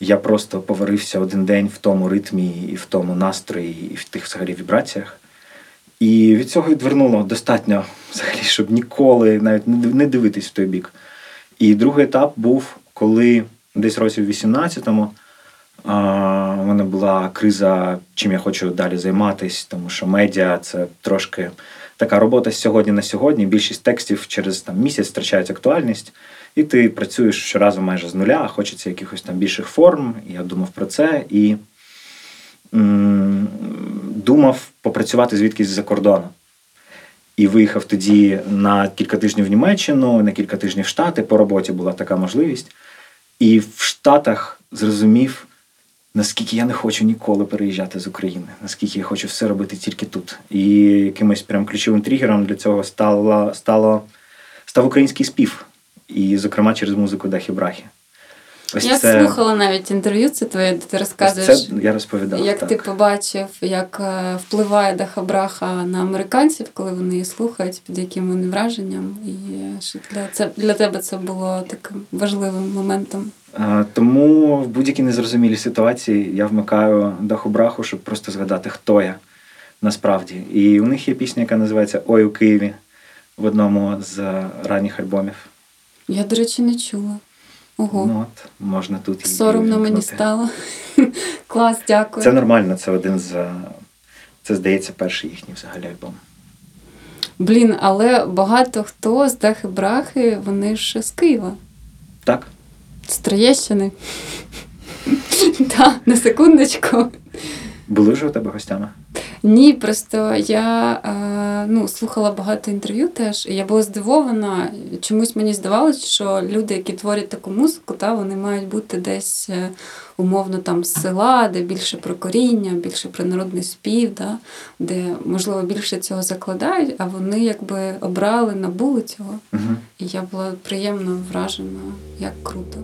я просто поварився один день в тому ритмі, і в тому настрої, і в тих взагалі вібраціях. І від цього відвернуло достатньо, взагалі, щоб ніколи навіть не дивитись в той бік. І другий етап був, коли десь році в 18-му а, у мене була криза, чим я хочу далі займатися, тому що медіа це трошки така робота з сьогодні на сьогодні. Більшість текстів через там, місяць втрачають актуальність, і ти працюєш щоразу майже з нуля, хочеться якихось там більших форм. Я думав про це і м- думав попрацювати звідкись з-за кордону. І виїхав тоді на кілька тижнів в Німеччину, на кілька тижнів в Штати. По роботі була така можливість. І в Штатах зрозумів, наскільки я не хочу ніколи переїжджати з України, наскільки я хочу все робити тільки тут. І якимось прям ключовим тригером для цього стало, стало, став український спів. І, зокрема, через музику Дахі Брахи. Ось я це... слухала навіть інтерв'ю, це твоє, де ти розказуєш, це я розповідав, як так. ти побачив, як впливає Даха Браха на американців, коли вони її слухають, під яким вони враженням. І що для, це, для тебе це було таким важливим моментом. Тому в будь-якій незрозумілій ситуації я вмикаю Даху Браху, щоб просто згадати, хто я насправді. І у них є пісня, яка називається Ой у Києві в одному з ранніх альбомів. Я, до речі, не чула. Ого. Ну, от, можна тут і Соромно мені стало. Клас, дякую. Це нормально, це один з. Це, здається, перший їхній взагалі альбом. Блін, але багато хто з Дахи Брахи, вони ж з Києва, Так? з Троєщини. Так, на секундочку. Були вже у тебе гостями? Ні, просто я е, ну, слухала багато інтерв'ю теж, і я була здивована. Чомусь мені здавалося, що люди, які творять таку музику, та, вони мають бути десь е, умовно там з села, де більше про коріння, більше про народний спів, да, де, можливо, більше цього закладають, а вони якби обрали, набули цього. Угу. І я була приємно вражена, як круто.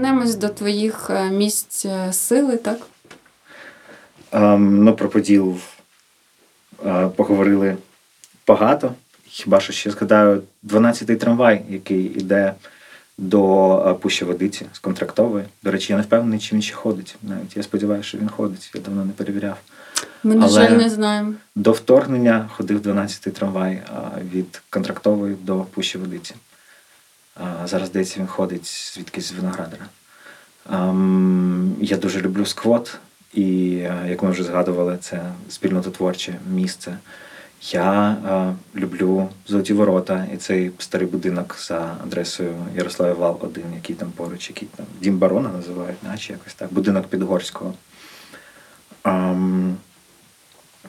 Повернемось до твоїх е, місць е, сили, так? Ем, ну, про поділ е, поговорили багато. Хіба що ще згадаю 12-й трамвай, який йде до Пущі Водиці з контрактової. До речі, я не впевнений, чи він ще ходить. Навіть я сподіваюся, що він ходить. Я давно не перевіряв. Ми, на жаль, не знаємо. До вторгнення ходив 12-й трамвай від контрактової до Пущі Водиці. Зараз, здається, він ходить звідкись з Виноградера. Ам, Я дуже люблю сквот, і, е, як ми вже згадували, це спільнототворче місце. Я е, люблю Золоті Ворота і цей старий будинок за адресою Ярослава Вал 1, який там поруч, який там Дім Барона називають, наче якось так. Будинок Підгорського. Ам,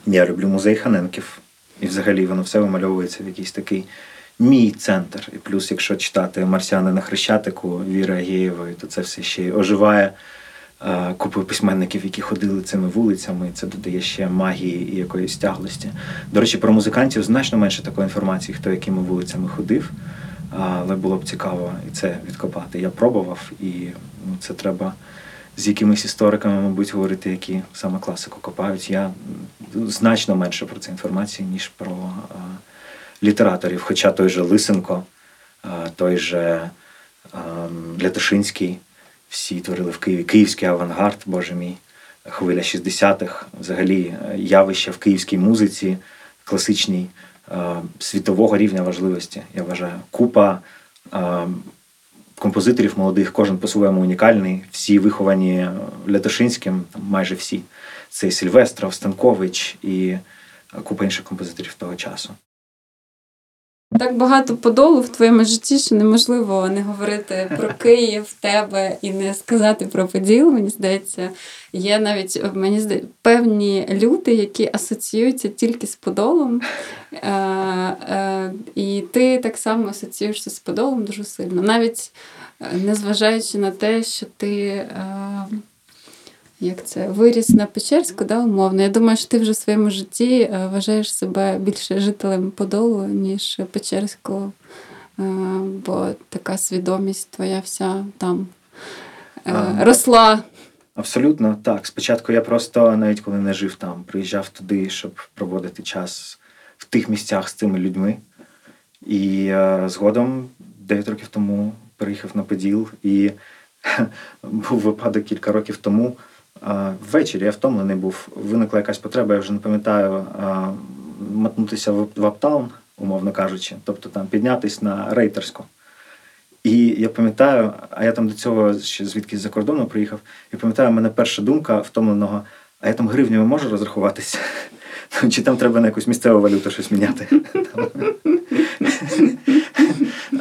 я люблю музей Ханенків. І взагалі воно все вимальовується в якийсь такий мій центр. І плюс, якщо читати Марсіани на Хрещатику Віри Агієвої, то це все ще оживає е, купою письменників, які ходили цими вулицями. Це додає ще магії і якоїсь тяглості. До речі, про музикантів значно менше такої інформації, хто якими вулицями ходив. Але було б цікаво і це відкопати. Я пробував, і ну, це треба з якимись істориками, мабуть, говорити, які саме класику копають. Я значно менше про це інформації, ніж про е, літераторів. Хоча той же Лисенко, той же Лятошинський, всі творили в Києві. Київський авангард, боже мій, хвиля 60-х, взагалі е, явище в київській музиці, класичній, світового рівня важливості, я вважаю. Купа композиторів молодих, кожен по-своєму унікальний, всі виховані е, Лятошинським, майже всі. Це і Сильвестров, Станкович і е, купа інших композиторів того часу. Так багато подолу в твоєму житті, що неможливо не говорити про Київ, тебе і не сказати про поділ. Мені здається, є навіть мені здається, певні люди, які асоціюються тільки з подолом. Е, е, і ти так само асоціюєшся з подолом дуже сильно. Навіть е, незважаючи на те, що ти. Е, як це виріс на Печерську, да, умовно. Я думаю, що ти вже в своєму житті е, вважаєш себе більше жителем Подолу, ніж Печерського, е, бо така свідомість твоя вся там е, Ага. росла. Абсолютно так. Спочатку я просто, навіть коли не жив там, приїжджав туди, щоб проводити час в тих місцях з цими людьми. І згодом, 9 років тому, переїхав на Поділ, і був випадок кілька років тому. Ввечері я втомлений був. Виникла якась потреба, я вже не пам'ятаю, мотнутися в, аптаун, умовно кажучи, тобто там піднятись на рейтерську. І я пам'ятаю, а я там до цього ще звідки з-за кордону приїхав, і пам'ятаю, в мене перша думка втомленого, а я там гривнями можу розрахуватися. Чи там треба на якусь місцеву валюту щось міняти?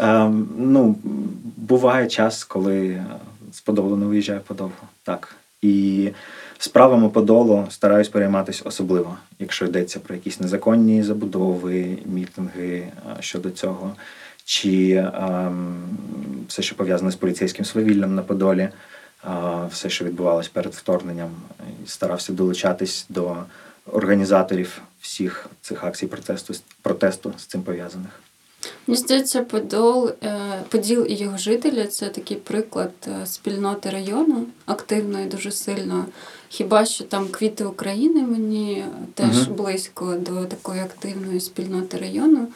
Ем, Ну, буває час, коли не виїжджаю подовго. Так. І справами Подолу стараюсь перейматися особливо, якщо йдеться про якісь незаконні забудови, мітинги е, щодо цього, чи ем, все, що пов'язане з поліцейським свавіллям на Подолі, е, все, що відбувалось перед вторгненням, старався долучатись до організаторів всіх цих акцій протесту, протесту з цим пов'язаних. Мені здається, Подол, е, Поділ і його жителі це такий приклад е, спільноти району, активної, дуже сильно. Хіба що там квіти України мені теж Мгм. близько до такої активної спільноти району,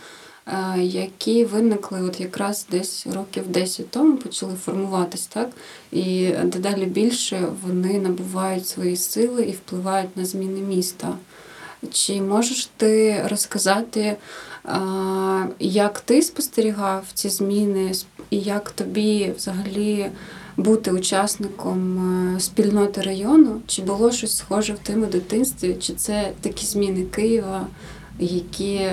е, які виникли от якраз десь років 10 тому, почали формуватись, так? І дедалі більше вони набувають свої сили і впливають на зміни міста. Чи можеш ти розказати, як ти спостерігав ці зміни, і як тобі взагалі бути учасником е, спільноти району? Чи було щось схоже в твоєму дитинстві? Чи це такі зміни Києва, які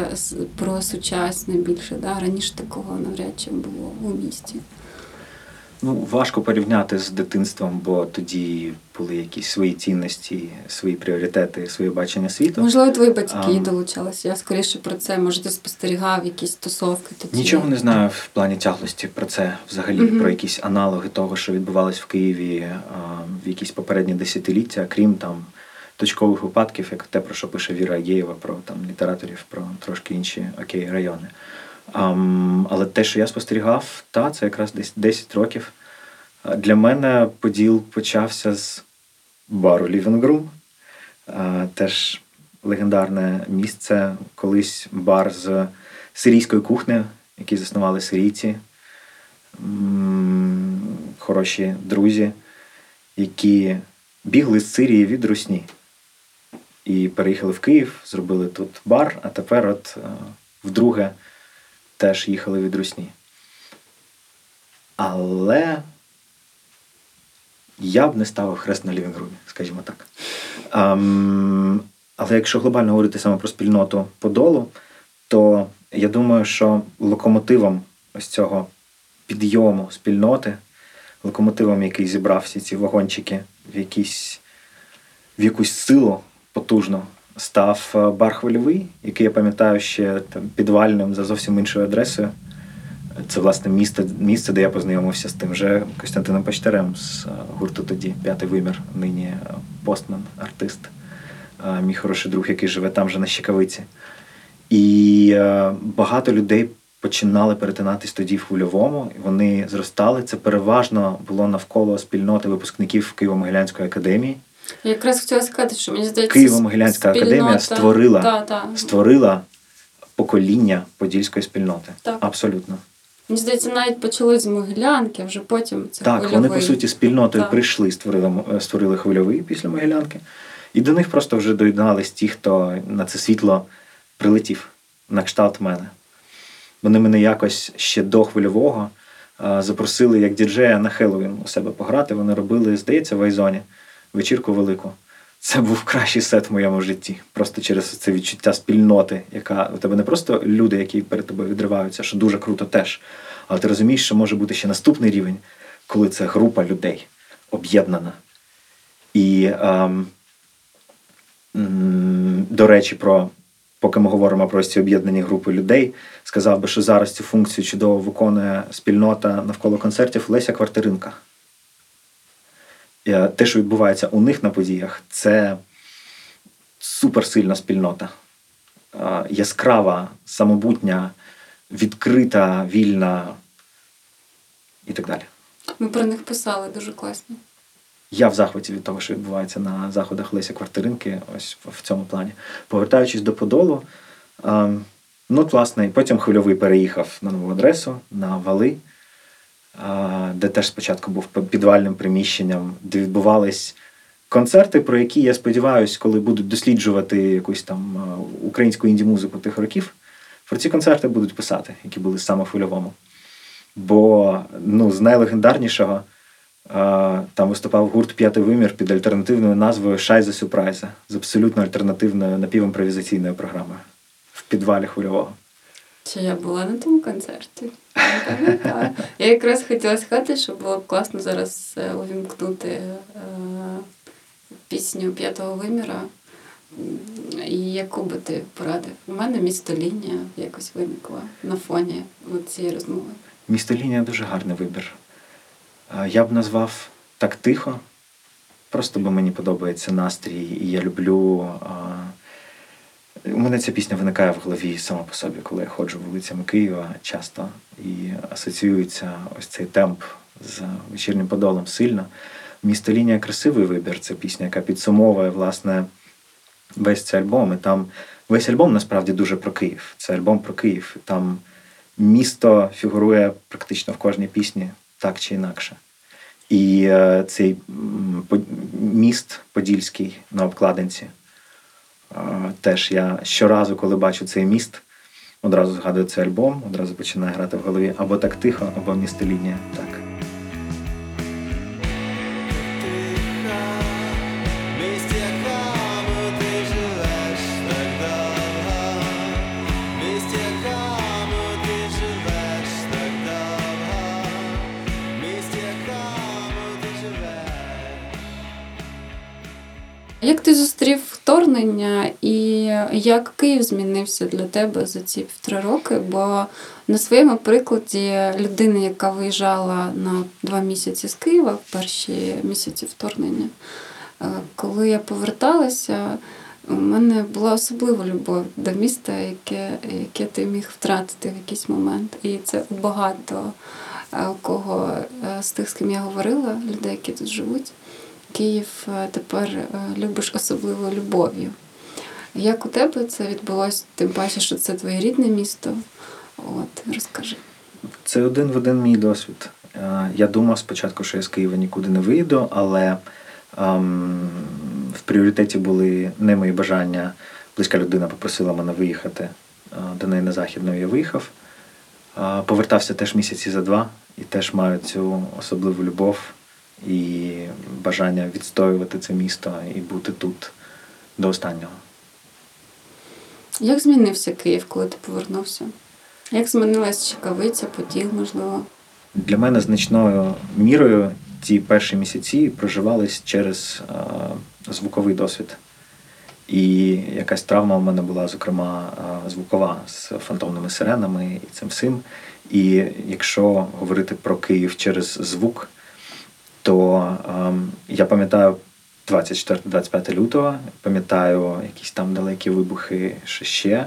про сучасне більше? Да? Раніше такого навряд чи було у місті. Ну, важко порівняти з дитинством, бо тоді були якісь свої цінності, свої пріоритети, своє бачення світу. Можливо, твої батьки Ам. долучалися. Я скоріше про це. Може, ти спостерігав якісь тусовки тоді? Нічого не знаю в плані тяглості про це, взагалі, Мгм. про якісь аналоги того, що відбувалось в Києві а, в якісь попередні десятиліття, крім там точкових випадків, як те, про що пише Віра Агєєва, про там літераторів, про трошки інші окей райони. Але те, що я спостерігав, та це якраз десь 10 років. Для мене поділ почався з бару Living Room. Теж легендарне місце, колись бар з сирійською кухнею, який заснували сирійці. Хороші друзі, які бігли з Сирії від Русні. І переїхали в Київ, зробили тут бар, а тепер от е, вдруге теж їхали від Русні. Але я б не ставив хрест на лівінгрумі, скажімо так. Ем, але якщо глобально говорити саме про спільноту Подолу, то я думаю, що локомотивом ось цього підйому спільноти, локомотивом, який зібрав всі ці вагончики в якісь, в якусь силу потужну, став е, бар хвильовий, який я пам'ятаю ще там підвальним за зовсім іншою адресою. Це власне місце, місце, де я познайомився з тим же Костянтином Почтарем з е, гурту тоді П'ятий вимір, нині е, постман, артист, мій хороший друг, який живе там же на Щекавиці. І багато людей починали перетинатись тоді в хвильовому, вони зростали. Це переважно було навколо спільноти випускників Києво-Могилянської академії. Я якраз хотіла сказати, що мені здається, Києво-Могилянська академія створила, Та, та. створила покоління подільської спільноти. Так. Абсолютно. Мені здається, навіть почалось з Могилянки, а вже потім це Так, хвильовий. вони по суті спільнотою Так. прийшли, створили, е, створили хвильовий після Могилянки. І до них просто вже доєднались ті, хто на це світло прилетів на кшталт мене. Вони мене якось ще до хвильового е, запросили як діджея на Хеллоуін у себе пограти. Вони робили, здається, в Айзоні вечірку велику. Це був кращий сет в моєму житті. Просто через це відчуття спільноти, яка у тебе не просто люди, які перед тобою відриваються, що дуже круто теж. Але ти розумієш, що може бути ще наступний рівень, коли це група людей об'єднана. І ем, до речі, про поки ми говоримо про ці об'єднані групи людей, сказав би, що зараз цю функцію чудово виконує спільнота навколо концертів Леся Квартиринка. Е, Те, що відбувається у них на подіях, це суперсильна спільнота. Е, Яскрава, самобутня, відкрита, вільна і так далі. Ми про них писали дуже класно. Я в захваті від того, що відбувається на заходах Леся Квартиринки, ось в- цьому плані. Повертаючись до Подолу, ем, ну, власне, потім хвильовий переїхав на нову адресу, на вали, де теж спочатку був підвальним приміщенням, де відбувались концерти, про які я сподіваюся, коли будуть досліджувати якусь там українську інді-музику тих років, про ці концерти будуть писати, які були саме в хвильовому. Бо ну, з найлегендарнішого Там виступав гурт П'ятий вимір під альтернативною назвою Шайза Сюрпрайза з абсолютно альтернативною напівімпровізаційною програмою в підвалі хвильового. Чи я була на тому концерті? Я якраз хотіла сказати, що було б класно зараз е, увімкнути е, пісню п'ятого виміра. І яку би ти порадив? У мене місто лінія якось виникла на фоні цієї розмови. Місто Лінія дуже гарний вибір. Е, Я б назвав так тихо, просто бо мені подобається настрій, і я люблю. У мене ця пісня виникає в голові сама по собі, коли я ходжу вулицями Києва часто і асоціюється ось цей темп з вечірнім подолом сильно. Місто Лінія красивий вибір. Це пісня, яка підсумовує власне весь цей альбом. І там весь альбом насправді дуже про Київ. Це альбом про Київ. Там місто фігурує практично в кожній пісні так чи інакше. І е, цей міст Подільський на обкладинці. Теж я щоразу, коли бачу цей міст, одразу згадую цей альбом, одразу починає грати в голові або так тихо, або місто лінія. Так. Ти зустрів вторгнення і як Київ змінився для тебе за ці півтора роки? Бо на своєму прикладі людини, яка виїжджала на два місяці з Києва в перші місяці вторгнення, е, коли я поверталася, у мене була особлива любов до міста, яке, яке ти міг втратити в якийсь момент. І це багато е, у кого е, з тих, з ким я говорила, людей, які тут живуть. Київ е, тепер е, любиш особливою любов'ю. Як у тебе це відбулося? Тим паче, що це твоє рідне місто. От, розкажи. Це один в один мій досвід. Е, Я думав спочатку, що я з Києва нікуди не вийду, але ем, в пріоритеті були не мої бажання. Близька людина попросила мене виїхати до неї на західну, я виїхав. Повертався теж місяці за два і теж маю цю особливу любов і бажання відстоювати це місто і бути тут до останнього. Як змінився Київ, коли ти повернувся? Як змінилась Чекавиця, Поділ, можливо? Для мене значною мірою ці перші місяці проживались через е, звуковий досвід. І якась травма у мене була, зокрема, е, звукова з фантомними сиренами і цим всім. І якщо говорити про Київ через звук, то ем, я пам'ятаю 24-25 лютого, пам'ятаю якісь там далекі вибухи, що ще,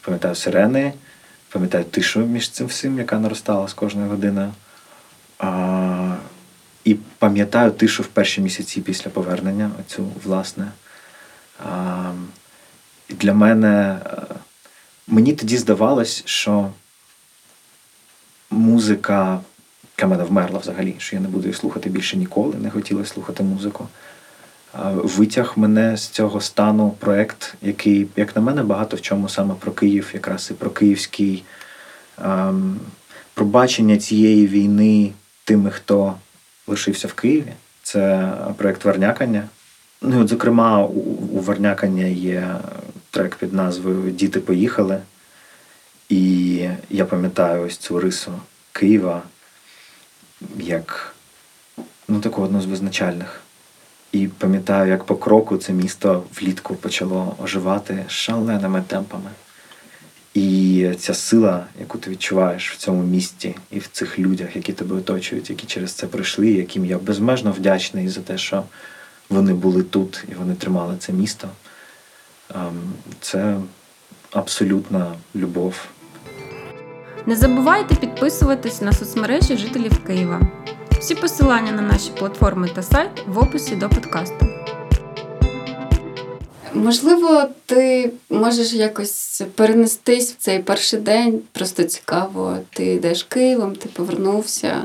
пам'ятаю сирени, пам'ятаю тишу між цим всім, яка наростала з кожною годиною. А, і пам'ятаю тишу в перші місяці після повернення, оцю, власне. А, і для мене е, мені тоді здавалось, що музика, яка мене вмерла взагалі, що я не буду її слухати більше ніколи, не хотіла слухати музику. Витяг мене з цього стану проект, який, як на мене, багато в чому саме про Київ, якраз і про київський ем, про бачення цієї війни тими, хто лишився в Києві. Це проект Вернякання. Ну, от, зокрема, у, у Вернякання є трек під назвою Діти поїхали. І я пам'ятаю ось цю рису Києва як ну, таку одну з визначальних. І пам'ятаю, як по кроку це місто влітку почало оживати шаленими темпами. І ця сила, яку ти відчуваєш в цьому місті і в цих людях, які тебе оточують, які через це пройшли, яким я безмежно вдячний за те, що вони були тут і вони тримали це місто. Ем, Це абсолютна любов. Не забувайте підписуватись на соцмережі жителів Києва. Всі посилання на наші платформи та сайт в описі до подкасту. Можливо, ти можеш якось перенестись в цей перший день. Просто цікаво. Ти йдеш Києвом, ти повернувся.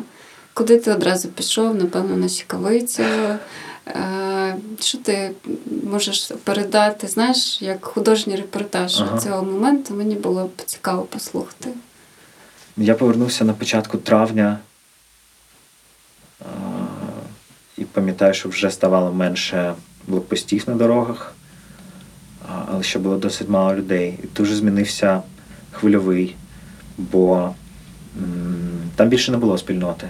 Куди ти одразу пішов? Напевно, на Чекавицю. Е, Що ти можеш передати? Знаєш, як художній репортаж Ага. цього моменту, мені було б цікаво послухати. Я повернувся на початку травня. Е, і пам'ятаю, що вже ставало менше блокпостів на дорогах, а, але ще було досить мало людей. І дуже змінився хвильовий, бо там більше не було спільноти.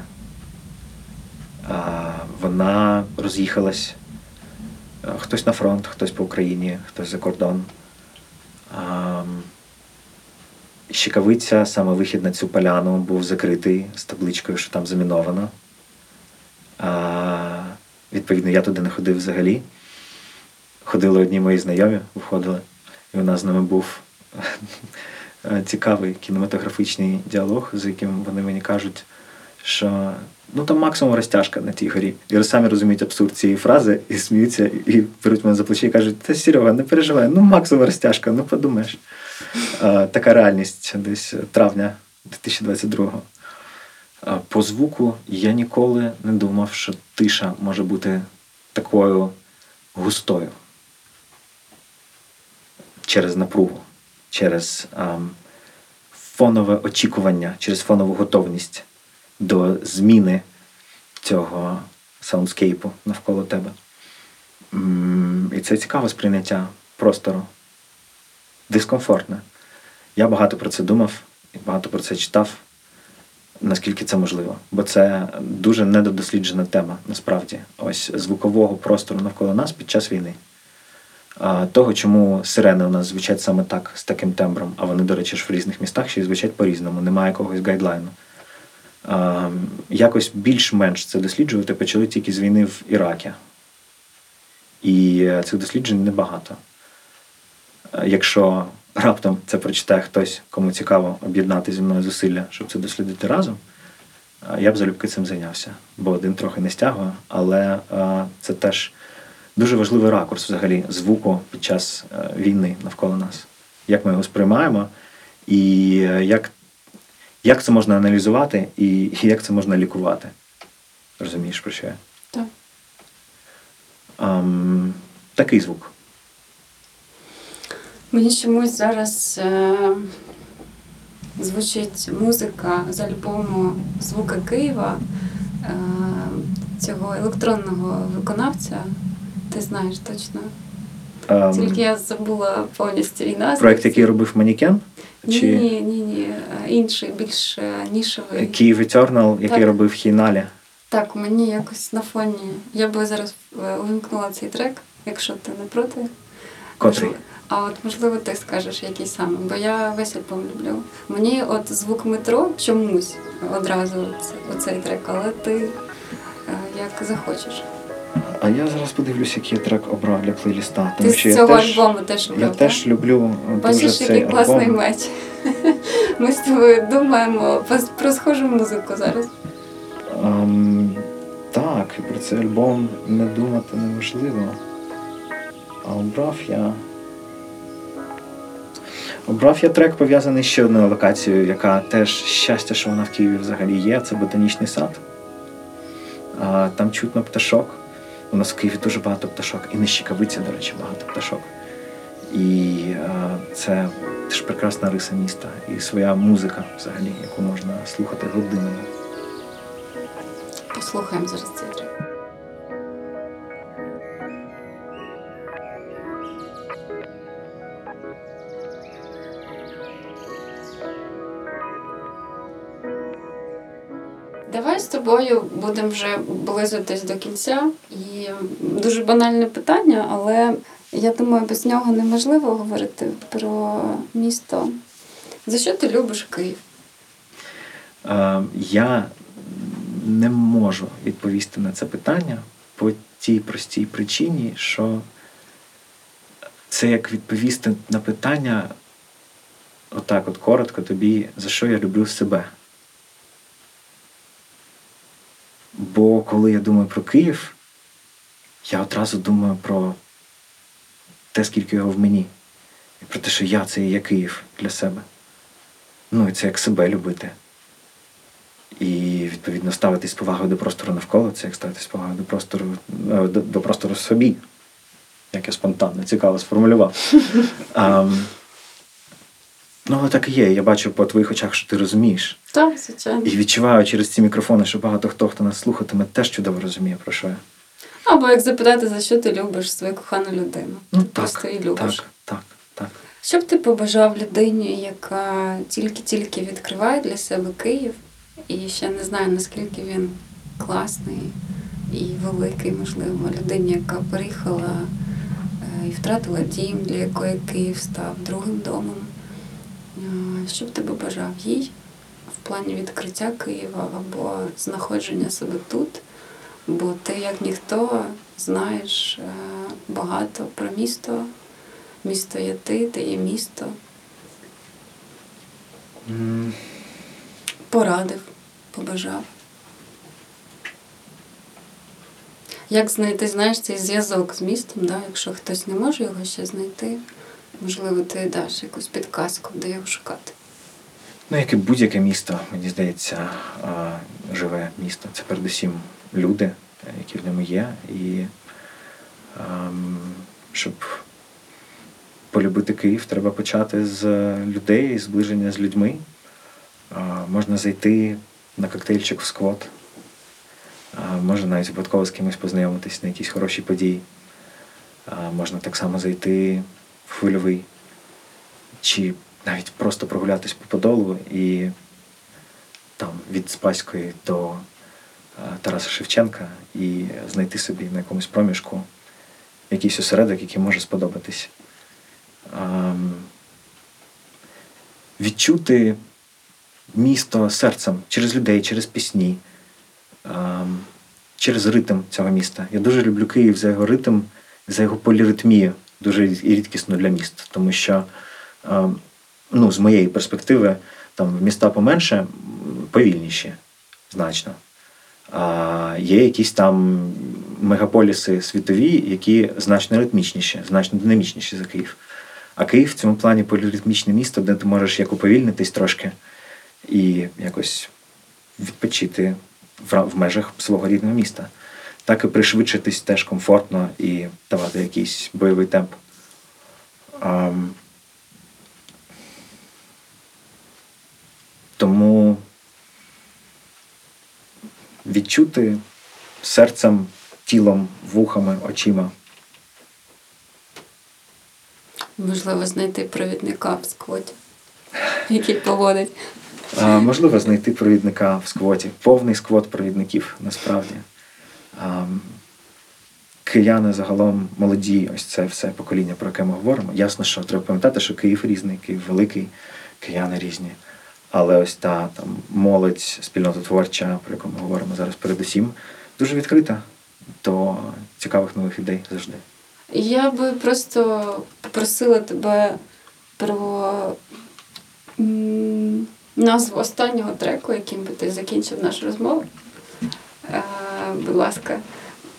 А, вона роз'їхалась. Хтось на фронт, хтось по Україні, хтось за кордон. А, Щекавиця, саме вихід на цю поляну був закритий з табличкою, що там заміновано. А, відповідно, я туди не ходив взагалі. Ходили одні мої знайомі, виходили, і у нас з ними був е, цікавий кінематографічний діалог, з яким вони мені кажуть, що ну там максимум розтяжка на тій горі. І самі розуміють абсурд цієї фрази і сміються, і беруть мене за плечі і кажуть: Та Серега, не переживай, ну максимум розтяжка, ну подумаєш. Е, Така реальність десь травня 2022-го. Е, По звуку я ніколи не думав, що тиша може бути такою густою через напругу, через ем, фонове очікування, через фонову готовність до зміни цього саундскейпу навколо тебе. І це цікаве сприйняття простору. Дискомфортне. Я багато про це думав і багато про це читав, наскільки це можливо. Бо це дуже недодосліджена тема, насправді, ось звукового простору навколо нас під час війни. Того, чому сирени у нас звучать саме так, з таким тембром, а вони, до речі, ж в різних містах ще й звучать по-різному, немає якогось гайдлайну. Якось більш-менш це досліджувати почали тільки з війни в Іракі. І е, цих досліджень небагато. Е, Якщо раптом це прочитає хтось, кому цікаво об'єднати зі мною зусилля, щоб це дослідити разом, е, я б залюбки цим зайнявся. Бо один трохи не стягує, але це теж дуже важливий ракурс взагалі звуку під час війни навколо нас. Як ми його сприймаємо, і як, як це можна аналізувати, і, як це можна лікувати. Розумієш, про що я? Так. Ем, такий звук. Мені чомусь зараз е, звучить музика з альбому Звуки Києва е, цього електронного виконавця. Ти знаєш точно. Ем, Тільки я забула повністю і назву. проект, який робив Манікен, Ні, чи ні, ні, ні. е, Інший, більш е, нішевий. Kyiv Eternal, який Так. робив Heinali. Так, мені якось на фоні. Я би зараз е, увімкнула цей трек, якщо ти не проти. Котрий? А от можливо ти скажеш, який саме, бо я весь альбом люблю. Мені от звук метро чомусь одразу це- оцей трек, але ти як захочеш. А я зараз подивлюся, який я трек обрав для плейліста. Ти Тому з що я цього теж, альбому теж я любив. теж люблю дуже Бачиш, цей який класний альбом. меч. Ми з тобою думаємо про- про схожу музику зараз. Ем, так, про цей альбом не думати неможливо. А обрав я. Обрав я трек пов'язаний ще одною локацією, яка теж щастя, що вона в Києві взагалі є. Це ботанічний сад. Там чутно пташок. У нас в Києві дуже багато пташок. І на Щекавиці, до речі, багато пташок. І а, це теж прекрасна риса міста. І своя музика, взагалі, яку можна слухати годинами. Послухаємо зараз Давай з тобою будемо вже близитись до кінця. І дуже банальне питання, але я думаю, без нього неможливо говорити про місто. За що ти любиш Київ? Е, Я не можу відповісти на це питання по тій простій причині, що це як відповісти на питання, отак, от коротко тобі, за що я люблю себе. Бо коли я думаю про Київ, я одразу думаю про те, скільки його в мені, і про те, що я це і є Київ для себе. Ну, і це як себе любити. І відповідно ставитись з повагою до простору навколо, це як ставитись з повагою до простору е, до, до простору собі. Як я спонтанно, цікаво сформулював. ну, але так і є. Я бачу по твоїх очах, що ти розумієш. Так, звичайно. І відчуваю через ці мікрофони, що багато хто, хто нас слухатиме, теж чудово розуміє, про що я. Або як запитати, за що ти любиш свою кохану людину. Ну, ти просто її любиш. Так, так, так. Що б ти побажав людині, яка тільки-тільки відкриває для себе Київ, і ще не знає, наскільки він класний і великий, можливо, людині, яка переїхала е, і втратила дім, для якої Київ став другим домом. Що б ти побажав їй в плані відкриття Києва або знаходження себе тут? Бо ти, як ніхто, знаєш е, багато про місто, Місто є ти, ти є місто. Порадив, побажав. Як знайти, знаєш, цей зв'язок з містом, да? якщо хтось не може його ще знайти, можливо, ти даш якусь підказку, де його шукати. Ну, як і будь-яке місто, мені здається, живе місто. Це передусім люди, які в ньому є. І ем, щоб полюбити Київ, треба почати з людей, зближення з людьми. Можна зайти на коктейльчик в сквот. Можна навіть випадково з кимось познайомитись на якісь хороші події. Можна так само зайти в хвильовий чи навіть просто прогулятись по Подолу і там від Спаської до е, Тараса Шевченка і знайти собі на якомусь проміжку якийсь осередок, який може сподобатись. Ам, Відчути місто серцем через людей, через пісні, ам, через ритм цього міста. Я дуже люблю Київ за його ритм, за його поліритмію, дуже і рідкісно для міст, тому що ем, ну, з моєї перспективи, там міста поменше, повільніші значно. А є якісь там мегаполіси світові, які значно ритмічніші, значно динамічніші за Київ. А Київ в цьому плані поліритмічне місто, де ти можеш як уповільнитись трошки і якось відпочити в межах свого рідного міста. Так і пришвидшитись теж комфортно і давати якийсь бойовий темп. Тому відчути серцем, тілом, вухами, очима. Можливо, знайти провідника в сквоті, який поводить. А, можливо, знайти провідника в сквоті. Повний сквот провідників насправді. А, кияни загалом молоді, ось це все покоління, про яке ми говоримо. Ясно, що треба пам'ятати, що Київ різний, Київ великий, кияни різні. Але ось та там молодь, спільнота творча, про яку ми говоримо зараз передусім, дуже відкрита до цікавих нових ідей завжди. Я би просто попросила тебе про назву останнього треку, яким би ти закінчив нашу розмову. Е, будь ласка.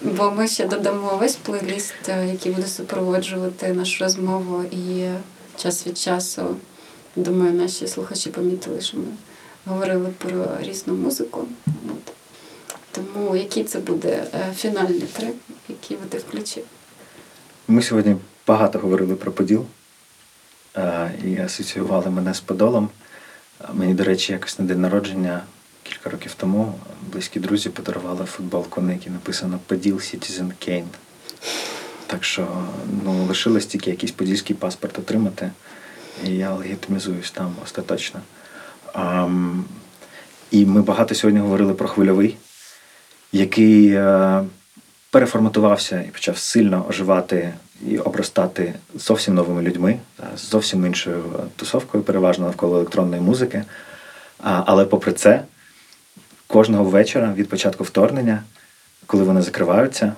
Бо ми ще додамо весь плейліст, е, який буде супроводжувати нашу розмову, і час від часу, думаю, наші слухачі помітили, що ми говорили про різну музику. От. Тому який це буде е, фінальний трек, який ти включив? Ми сьогодні багато говорили про Поділ е, і асоціювали мене з Подолом. Е, Мені, до речі, якось на день народження кілька років тому близькі друзі подарували футболку, на якій написано Поділ Citizen Kane. Так що ну, лишилось тільки якийсь подільський паспорт отримати, і я легітимізуюсь там остаточно. Ам, і ми багато сьогодні говорили про хвильовий, який е, переформатувався і почав сильно оживати і обростати зовсім новими людьми, з зовсім іншою е, тусовкою, переважно навколо електронної музики. А, але попри це, кожного вечора від початку вторгнення, коли вони закриваються,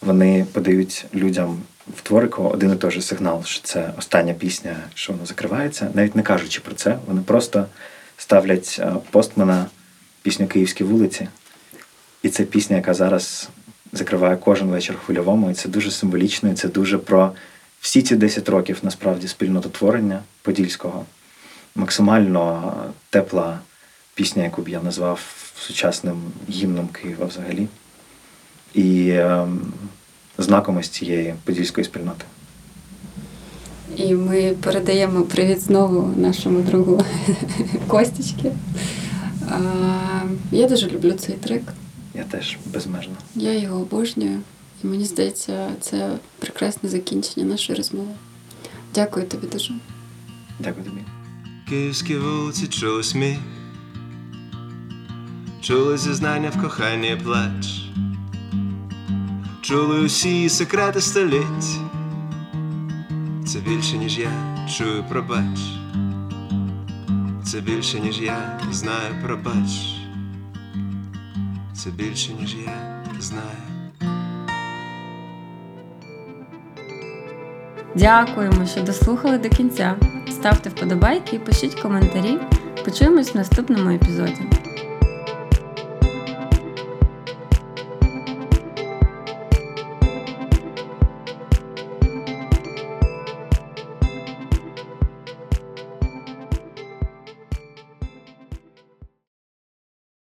вони подають людям в творику один і той же сигнал, що це остання пісня, що воно закривається, навіть не кажучи про це, вони просто ставлять е, постмена пісню Київські вулиці. І це пісня, яка зараз закриває кожен вечір хвильовому, і це дуже символічно, і це дуже про всі ці 10 років насправді спільнототворення подільського. Максимально тепла пісня, яку б я назвав сучасним гімном Києва взагалі. І ем, знаком ось цієї подільської спільноти. І ми передаємо привіт знову нашому другу Костічки. А, Я дуже люблю цей трек. Я теж безмежно. Я його обожнюю. І мені здається, це прекрасне закінчення нашої розмови. Дякую тобі дуже. Дякую тобі. Київські вулиці чули сміх, чули зізнання в коханні плач, чули усі секрети століть. Це більше, ніж я чую пробач. Це більше, ніж я знаю пробач. Це більше, ніж я знаю. Дякуємо, що дослухали до кінця. Ставте вподобайки і пишіть коментарі. Почуємось в наступному епізоді.